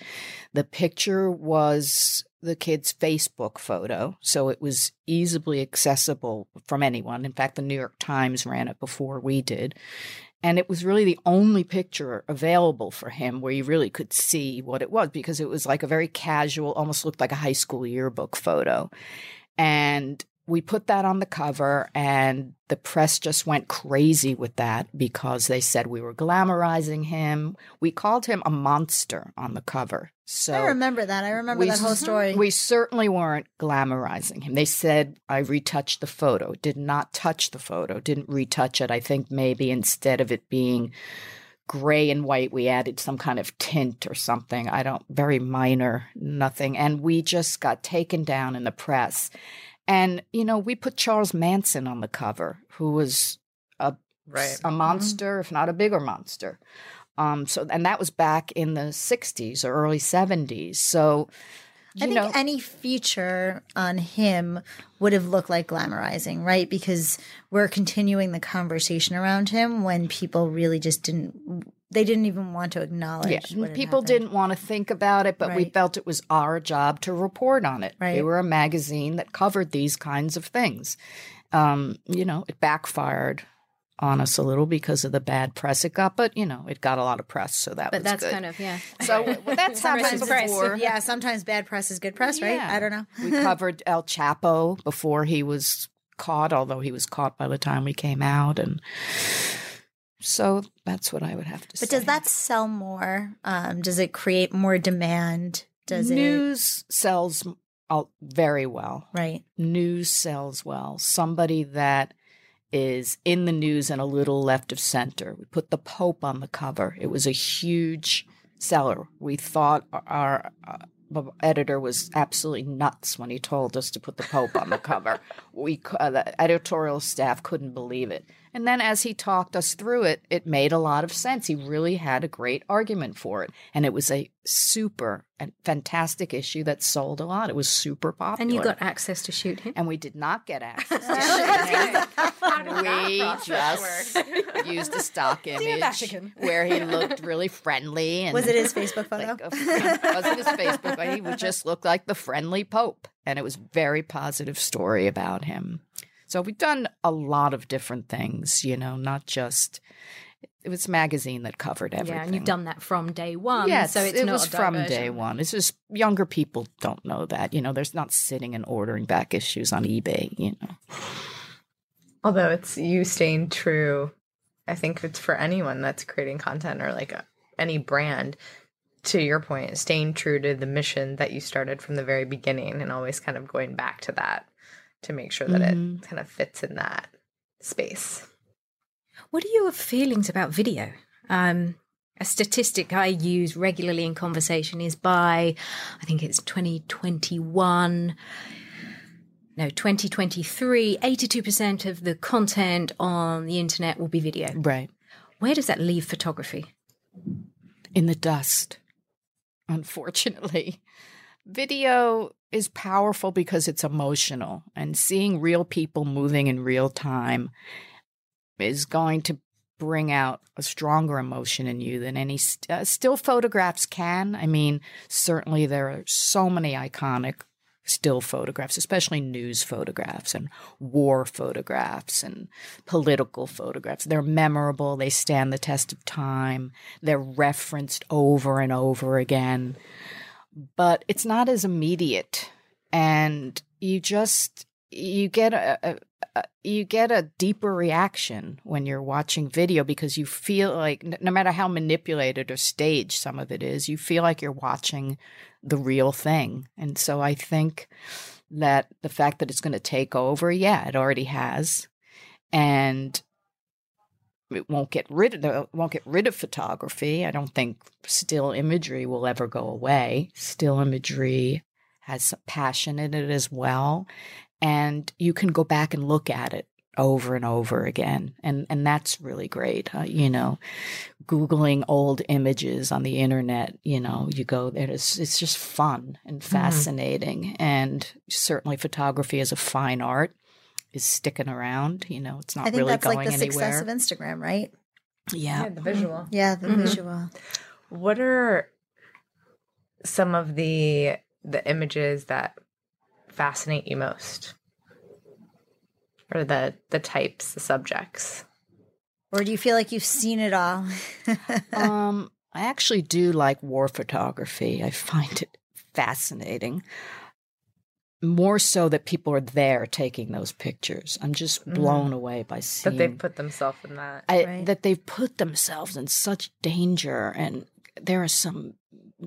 The picture was the kid's Facebook photo, so it was easily accessible from anyone. In fact, the New York Times ran it before we did. And it was really the only picture available for him where you really could see what it was because it was like a very casual, almost looked like a high school yearbook photo. And we put that on the cover, and the press just went crazy with that because they said we were glamorizing him. We called him a monster on the cover. So I remember that. I remember we that whole story. We certainly weren't glamorizing him. They said I retouched the photo, did not touch the photo, didn't retouch it. I think maybe instead of it being gray and white, we added some kind of tint or something. I don't, very minor, nothing. And we just got taken down in the press. And, you know, we put Charles Manson on the cover, who was a, Right. a monster, if not a bigger monster. Um, so, and that was back in the 60s or early 70s. So, you I think know, any feature on him would have looked like glamorizing, right? Because we're continuing the conversation around him when people really just didn't, they didn't even want to acknowledge. Yeah, what people happened. didn't want to think about it, but we felt it was our job to report on it. Right. They were a magazine that covered these kinds of things. Um, you know, it backfired on us a little because of the bad press it got, but you know, it got a lot of press, so that But was that's good. kind of yeah. so well, that's happened Sometimes before. yeah, sometimes bad press is good press, right? Yeah. I don't know. we covered El Chapo before he was caught, although he was caught by the time we came out, and so that's what I would have to say. But does that sell more? Um, does it create more demand? Does it news sells uh, very well? right? news sells well. Somebody that is in the news and a little left of center. We put the Pope on the cover. It was a huge seller. We thought our uh, editor was absolutely nuts when he told us to put the Pope on the cover. We uh, the editorial staff couldn't believe it. And then as he talked us through it, it made a lot of sense. He really had a great argument for it. And it was a super and fantastic issue that sold a lot. It was super popular. And you got access to shoot him. and we did not get access to shoot him. we just used a stock image where he looked really friendly. And Was it his Facebook photo? like a, wasn't his Facebook, but he would just look like the friendly Pope. And it was a very positive story about him. So we've done a lot of different things, you know, not just it was a magazine that covered everything. Yeah, and you've done that from day one. Yes, so it's it not was a from day one. It's just younger people don't know that. You know, there's not sitting and ordering back issues on eBay. You know, Although it's you staying true, I think it's for anyone that's creating content or like a, any brand. To your point, staying true to the mission that you started from the very beginning and always kind of going back to that to make sure that Mhm. it kind of fits in that space. What are your feelings about video? Um, a statistic I use regularly in conversation is by, I think it's 2021. No, 2023, 82% of the content on the internet will be video. right Where does that leave photography? in the dust. Unfortunately, video is powerful because it's emotional, and seeing real people moving in real time is going to bring out a stronger emotion in you than any st- uh, still photographs can. I mean, certainly there are so many iconic still photographs, especially news photographs and war photographs and political photographs. They're memorable, they stand the test of time, they're referenced over and over again. But it's not as immediate and you just you get a, a, a you get a deeper reaction when you're watching video because you feel like no matter how manipulated or staged some of it is, you feel like you're watching the real thing. And so I think that the fact that it's going to take over, yeah, it already has. And it won't get rid of won't get rid of photography. I don't think still imagery will ever go away. Still imagery has some passion in it as well. And you can go back and look at it over and over again. And and that's really great. Uh, you know, googling old images on the internet, you know, you go there it's it's just fun and fascinating and certainly photography is a fine art is sticking around, you know, it's not I think really that's going like the anywhere. success of Instagram, right? yeah. the visual. Yeah, the Mm-hmm. visual. What are some of the the images that fascinate you most? Or the the types, the subjects? Or do you feel like you've seen it all? um, I actually do like war photography. I find it fascinating. More so that people are there taking those pictures. I'm just blown away by seeing That they've put themselves in that. I, Right. that they've put themselves in such danger, and there are some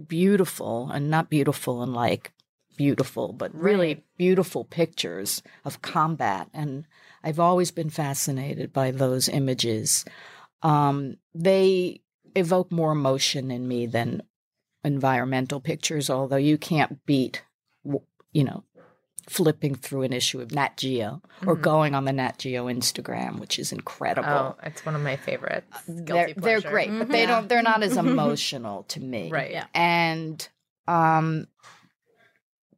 beautiful and not beautiful and like beautiful, but really Right. beautiful pictures of combat. And I've always been fascinated by those images. Um, they evoke more emotion in me than environmental pictures, although you can't beat, you know, flipping through an issue of Nat Geo or going on the Nat Geo Instagram, which is incredible Oh, it's one of my favorites. they're Guilty they're pleasure. great, but they don't. They're not as emotional to me. Right. Yeah. And um,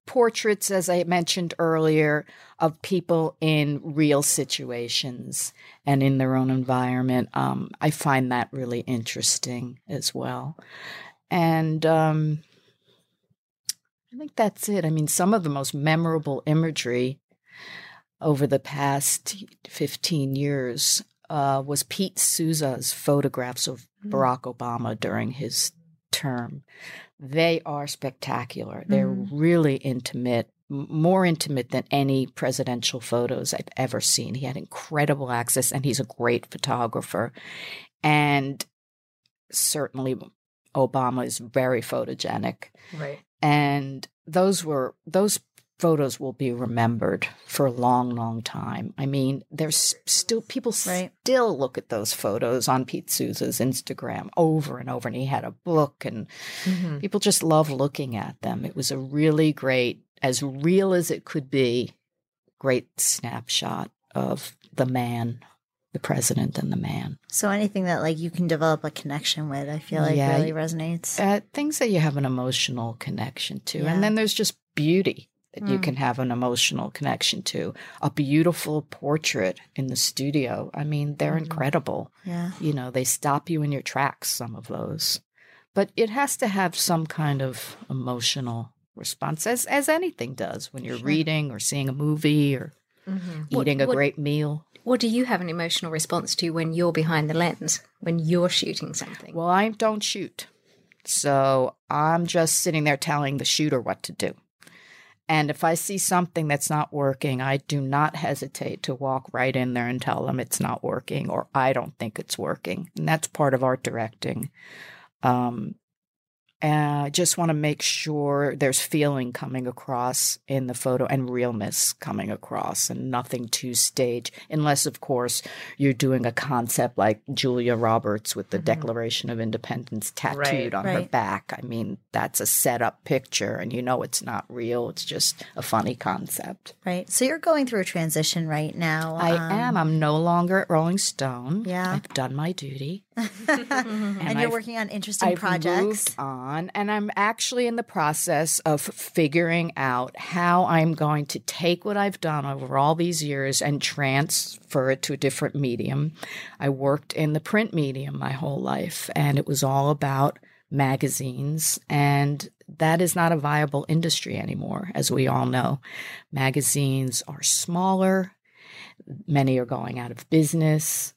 portraits, as I mentioned earlier, of people in real situations and in their own environment. Um, I find that really interesting as well. And um, I think that's it. I mean, some of the most memorable imagery over the past 15 years uh, was Pete Souza's photographs of Barack Obama during his term. They are spectacular. They're really intimate, more intimate than any presidential photos I've ever seen. He had incredible access, and he's a great photographer. And certainly, Obama is very photogenic Right. And those were those photos will be remembered for a long long time i mean there's still people Right. still look at those photos on pete souza's instagram over and over and he had a book and Mm-hmm. people just love looking at them it was a really great as real as it could be great snapshot of the man the president and the man. So anything that like you can develop a connection with, I feel like Yeah, really resonates. Uh, things that you have an emotional connection to. Yeah. And then there's just beauty that you Mm. can have an emotional connection to. A beautiful portrait in the studio. I mean, they're Mm-hmm. incredible. yeah. You know, they stop you in your tracks, some of those. But it has to have some kind of emotional response, as, as anything does when you're reading or seeing a movie or What- eating a what- great meal. What do you have an emotional response to when you're behind the lens, when you're shooting something? Well, I don't shoot. So I'm just sitting there telling the shooter what to do. And if I see something that's not working, I do not hesitate to walk right in there and tell them it's not working or I don't think it's working. And that's part of art directing. Um, and I just want to make sure there's feeling coming across in the photo and realness coming across and nothing too stage, unless, of course, you're doing a concept like Julia Roberts with the Declaration of Independence tattooed Right. on her back. I mean, that's a setup picture, and you know it's not real. It's just a funny concept. Right. So you're going through a transition right now. I um, am. I'm no longer at Rolling Stone. Yeah. I've done my duty. and, you're I've- working on interesting I've projects. on, and I'm actually in the process of figuring out how I'm going to take what I've done over all these years and transfer it to a different medium. I worked in the print medium my whole life, and it was all about magazines, and that is not a viable industry anymore, as we all know. Magazines are smaller. Many are going out of business.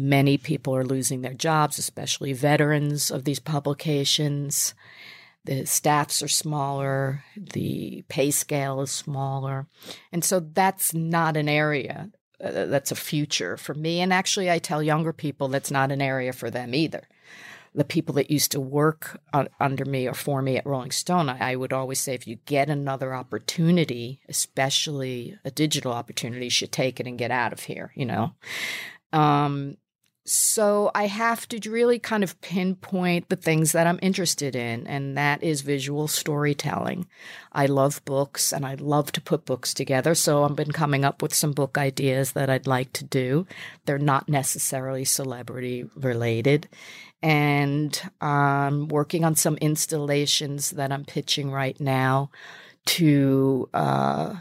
Many people are losing their jobs, especially veterans of these publications. The staffs are smaller, the pay scale is smaller. And so that's not an area uh, that's a future for me. And actually, I tell younger people that's not an area for them either. The people that used to work un- under me or for me at Rolling Stone, I, I would always say if you get another opportunity, especially a digital opportunity, you should take it and get out of here, you know? Um, so I have to really kind of pinpoint the things that I'm interested in, and that is visual storytelling. I love books and I love to put books together. So I've been coming up with some book ideas that I'd like to do. They're not necessarily celebrity related. And I'm working on some installations that I'm pitching right now to uh,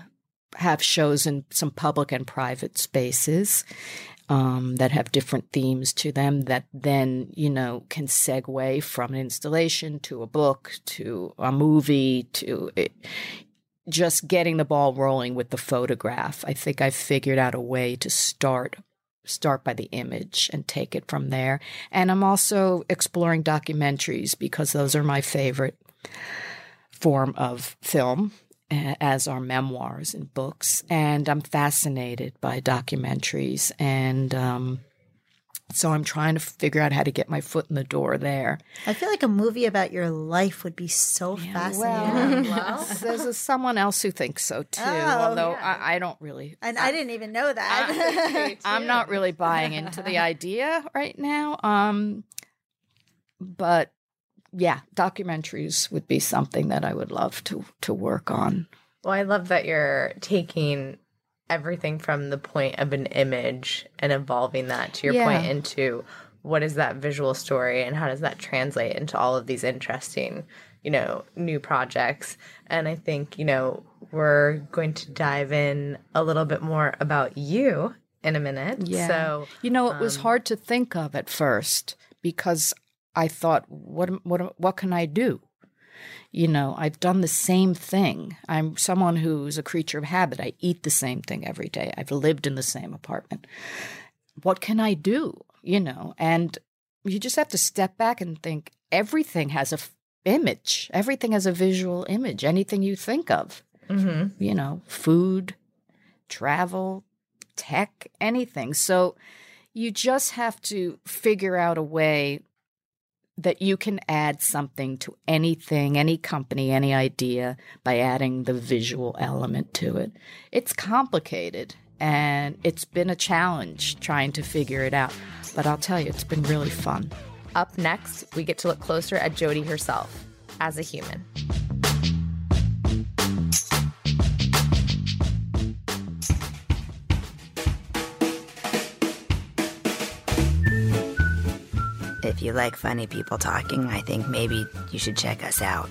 have shows in some public and private spaces um, that have different themes to them that then, you know, can segue from an installation to a book to a movie to it, just getting the ball rolling with the photograph. I think I've figured out a way to start start by the image and take it from there. And I'm also exploring documentaries because those are my favorite form of film as are memoirs and books. And I'm fascinated by documentaries. And um, so I'm trying to figure out how to get my foot in the door there. I feel like a movie about your life would be so fascinating. Well, there's a, someone else who thinks so too, Oh, although I, I don't really. and I didn't even know that. I'm not really buying into the idea right now. Um, but yeah, documentaries would be something that I would love to to work on. Well, I love that you're taking everything from the point of an image and evolving that to your Yeah. point into what is that visual story and how does that translate into all of these interesting, you know, new projects. And I think, you know, we're going to dive in a little bit more about you in a minute. Yeah. So, You know, it was um, hard to think of at first because I thought, what what what can I do? You know, I've done the same thing. I'm someone who's a creature of habit. I eat the same thing every day. I've lived in the same apartment. What can I do? You know, and you just have to step back and think everything has a f- image. Everything has a visual image. Anything you think of mhm. you know, food, travel, tech, anything. So you just have to figure out a way that you can add something to anything, any company, any idea by adding the visual element to it. It's complicated and it's been a challenge trying to figure it out. But I'll tell you, it's been really fun. up next, we get to look closer at Jodi herself as a human. You like funny people talking, I mm. think maybe you should check us out.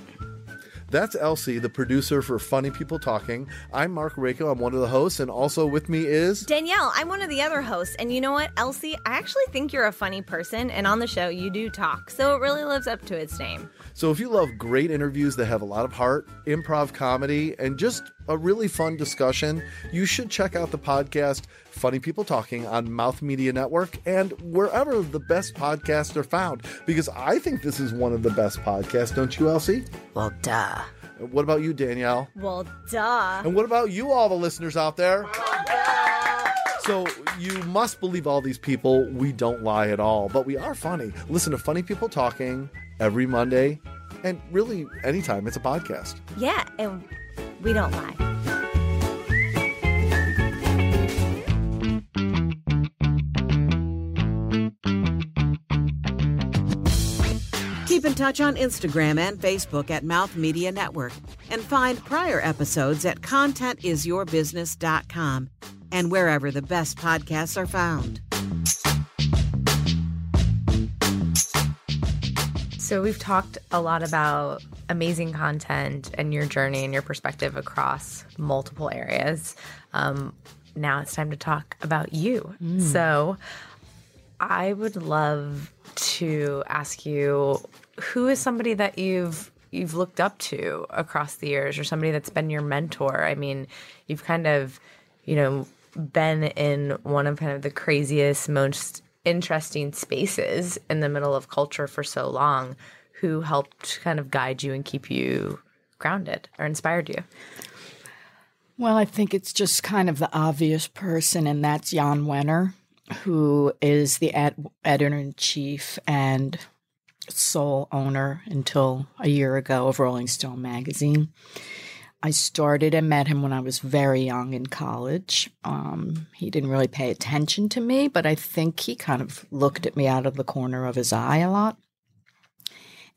That's Elsie, the producer for Funny People Talking. I'm Mark Rako. I'm one of the hosts, and also with me is Danielle. I'm one of the other hosts. And you know what, Elsie? I actually think you're a funny person, and on the show, you do talk. So it really lives up to its name. So if you love great interviews that have a lot of heart, improv comedy, and just a really fun discussion, you should check out the podcast Funny People Talking on Mouth Media Network and wherever the best podcasts are found. Because I think this is one of the best podcasts, don't you, Elsie? Well, duh. What about you, Danielle? Well, duh. And what about you, all the listeners out there? So you must believe all these people. We don't lie at all, but we are funny. Listen to Funny People Talking every Monday and really anytime. It's a podcast. Yeah, and we don't lie. In touch on Instagram and Facebook at Mouth Media Network and find prior episodes at contentisyourbusiness.com and wherever the best podcasts are found. So, we've talked a lot about amazing content and your journey and your perspective across multiple areas. Um, now it's time to talk about you. So, I would love to ask you who is somebody that you've you've looked up to across the years or somebody that's been your mentor? I mean, you've kind of, you know, been in one of kind of the craziest, most interesting spaces in the middle of culture for so long. Who helped kind of guide you and keep you grounded or inspired you? Well, I think it's just kind of the obvious person, and that's Jan Wenner, who is the ed- editor in chief and sole owner until a year ago of Rolling Stone magazine. I started and met him when I was very young in college. Um, he didn't really pay attention to me, but I think he kind of looked at me out of the corner of his eye a lot.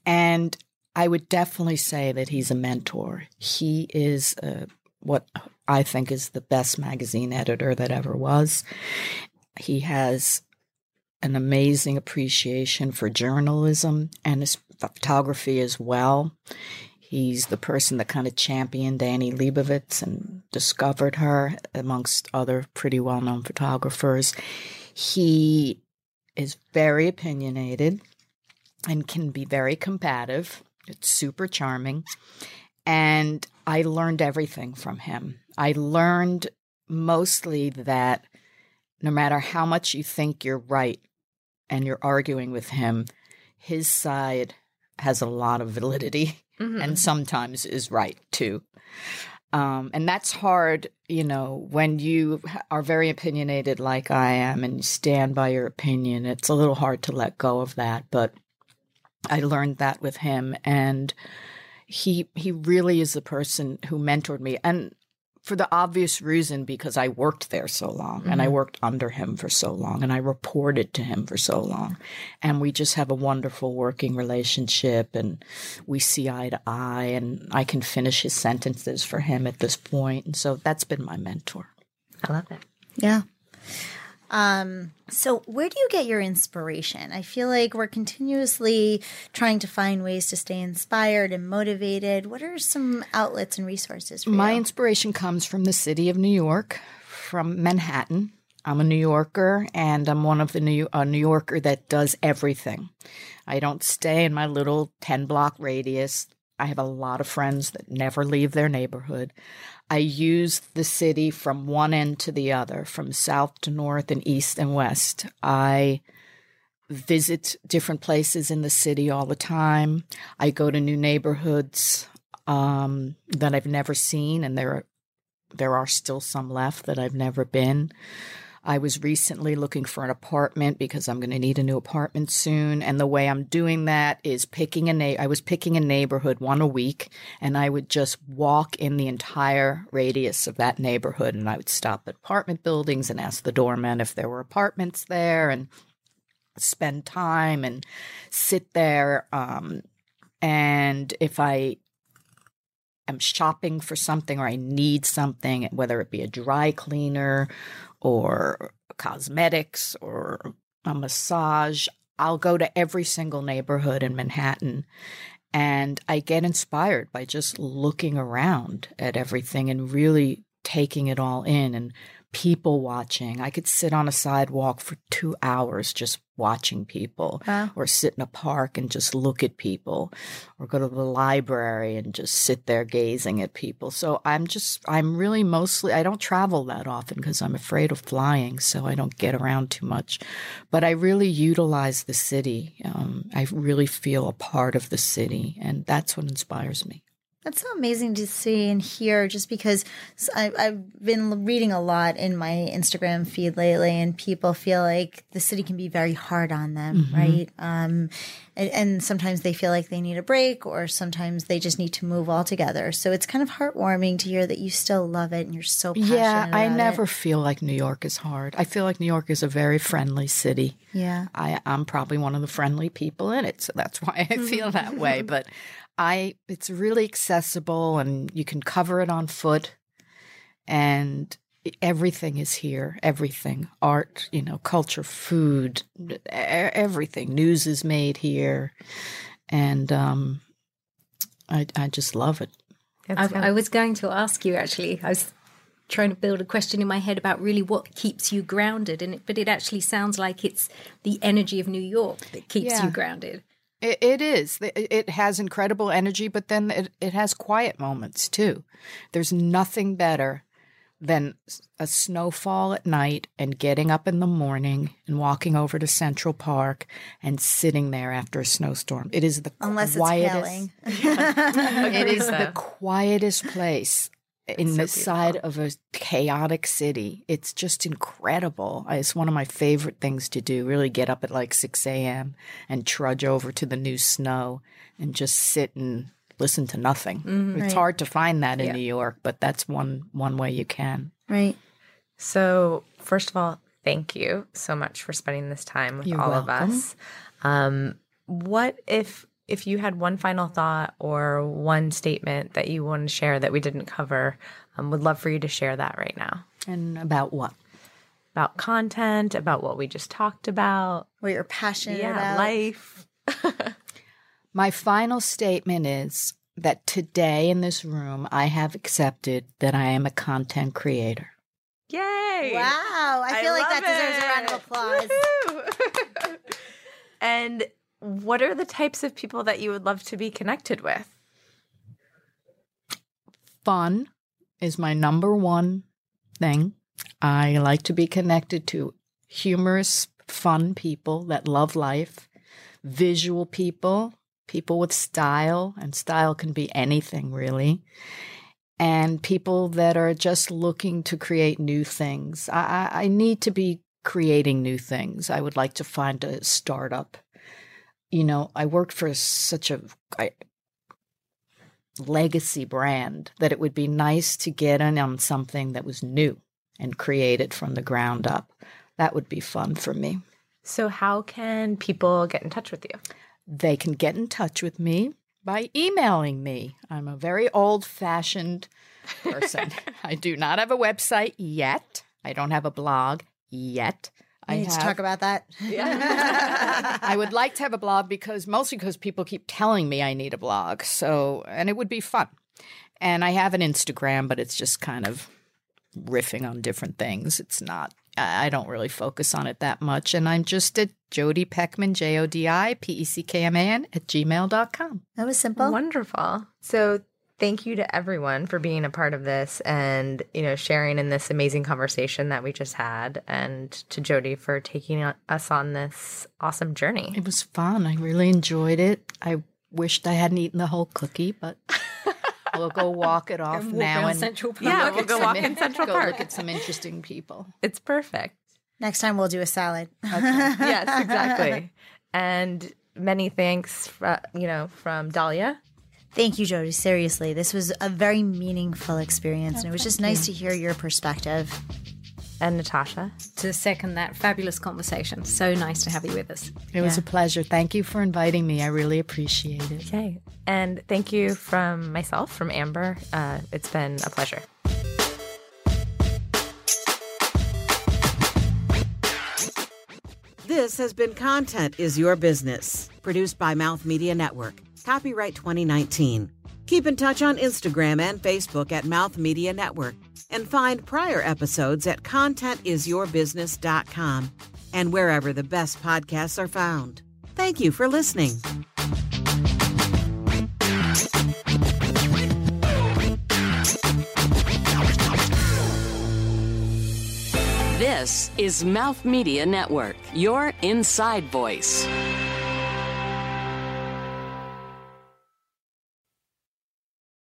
And I would definitely say that he's a mentor. He is what I think is the best magazine editor that ever was. He has an amazing appreciation for journalism and his photography as well. He's the person that kind of championed Annie Leibovitz and discovered her amongst other pretty well known photographers. He is very opinionated and can be very combative. It's super charming. And I learned everything from him. I learned mostly that no matter how much you think you're right and you're arguing with him, his side has a lot of validity Mhm. and sometimes is right too. Um, and that's hard, you know, when you are very opinionated like I am and you stand by your opinion. It's a little hard to let go of that, but I learned that with him, and he he really is the person who mentored me, and for the obvious reason because I worked there so long, and I Mhm. worked under him for so long, and I reported to him for so long, and we just have a wonderful working relationship, and we see eye to eye, and I can finish his sentences for him at this point, and so that's been my mentor. I love that. Yeah. Um, so where do you get your inspiration? I feel like we're continuously trying to find ways to stay inspired and motivated. What are some outlets and resources for My you? inspiration comes from the city of New York, from Manhattan. I'm a New Yorker, and I'm one of the New a New Yorker that does everything. I don't stay in my little ten block radius. I have a lot of friends that never leave their neighborhood. I use the city from one end to the other, from south to north and east and west. I visit different places in the city all the time. I go to new neighborhoods um, that I've never seen, and there there are still some left that I've never been. I was recently looking for an apartment because I'm going to need a new apartment soon, and the way I'm doing that is picking a na- I was picking a neighborhood one a week, and I would just walk in the entire radius of that neighborhood, and I would stop at apartment buildings and ask the doorman if there were apartments there, and spend time and sit there. Um, and if I am shopping for something or I need something, whether it be a dry cleaner or cosmetics or a massage, I'll go to every single neighborhood in Manhattan and I get inspired by just looking around at everything and really taking it all in and people watching. I could sit on a sidewalk for two hours just watching people, Wow. or sit in a park and just look at people, or go to the library and just sit there gazing at people. So I'm just, I'm really mostly, I don't travel that often because I'm afraid of flying, so I don't get around too much. But I really utilize the city. Um, I really feel a part of the city, and that's what inspires me. That's so amazing to see and hear just because I, have been reading a lot in my Instagram feed lately, and people feel like the city can be very hard on them, Mhm. right? Um, and, and sometimes they feel like they need a break, or sometimes they just need to move altogether. So it's kind of heartwarming to hear that you still love it and you're so passionate Yeah, I never it. feel like New York is hard. I feel like New York is a very friendly city. Yeah. I, I'm probably one of the friendly people in it, so that's why I feel that way. But I, it's really accessible, and you can cover it on foot, and everything is here. Everything, art, you know, culture, food, e- everything. News is made here, and um, I, I just love it. I, I was going to ask you actually. I was trying to build a question in my head about really what keeps you grounded, and it, but it actually sounds like it's the energy of New York that keeps Yeah. you grounded. It, it is. It it has incredible energy, but then it, it has quiet moments too. There's nothing better than a snowfall at night and getting up in the morning and walking over to Central Park and sitting there after a snowstorm. It is the Unless it's quietest. hailing. it is the quietest place in the side of a chaotic city. It's just incredible. It's one of my favorite things to do. Really get up at like 6 a.m. and trudge over to the new snow and just sit and listen to nothing. Mhm. It's Right. hard to find that in Yeah. New York, but that's one one way you can. Right. So, first of all, thank you so much for spending this time with You're all of us. Um, what if if you had one final thought or one statement that you want to share that we didn't cover? Um, would love for you to share that right now. And about what? About content, about what we just talked about, what you're passionate yeah, about. life. My final statement is that today in this room, I have accepted that I am a content creator. Yay! Wow. I I feel like that love deserves a round of applause. And what are the types of people that you would love to be connected with? Fun is my number one thing. I like to be connected to humorous, fun people that love life, visual people, people with style, and style can be anything really, and people that are just looking to create new things. I, I, need to be creating new things. I would like to find a startup. You know, I worked for such a I, legacy brand that it would be nice to get in on something that was new and create it from the ground up. That would be fun for me. So, how can people get in touch with you? They can get in touch with me by emailing me. I'm a very old fashioned person. I do not have a website yet. I don't have a blog yet. We I need to talk about that. I would like to have a blog because mostly because people keep telling me I need a blog. So, and it would be fun. And I have an Instagram, but it's just kind of riffing on different things. It's not, I I don't really focus on it that much. And I'm just at Jodi Peckman, J O D I P E C K M A N, at gmail.com. That was simple. Wonderful. So, thank you to everyone for being a part of this and, you know, sharing in this amazing conversation that we just had and to Jodi for taking us on this awesome journey. It was fun. I really enjoyed it. I wished I hadn't eaten the whole cookie, but we'll go walk it off walk now around and Central Park. Yeah, we'll go walk in- in Central go look at some interesting people. It's perfect. Next time we'll do a salad. yes, exactly. And many thanks, fr- you know, from Dahlia. Thank you, Jodi. Seriously, this was a very meaningful experience, and it was just nice to hear your perspective. And Natasha. To second that fabulous conversation. So nice to have you with us. It was a pleasure. Thank you for inviting me. I really appreciate it. Okay. And thank you from myself, from Amber. Uh, it's been a pleasure. This has been Content is Your Business, produced by Mouth Media Network. Copyright 2019. Keep in touch on Instagram and Facebook at Mouth Media Network and find prior episodes at contentisyourbusiness.com and wherever the best podcasts are found. Thank you for listening. This is Mouth Media Network, your inside voice.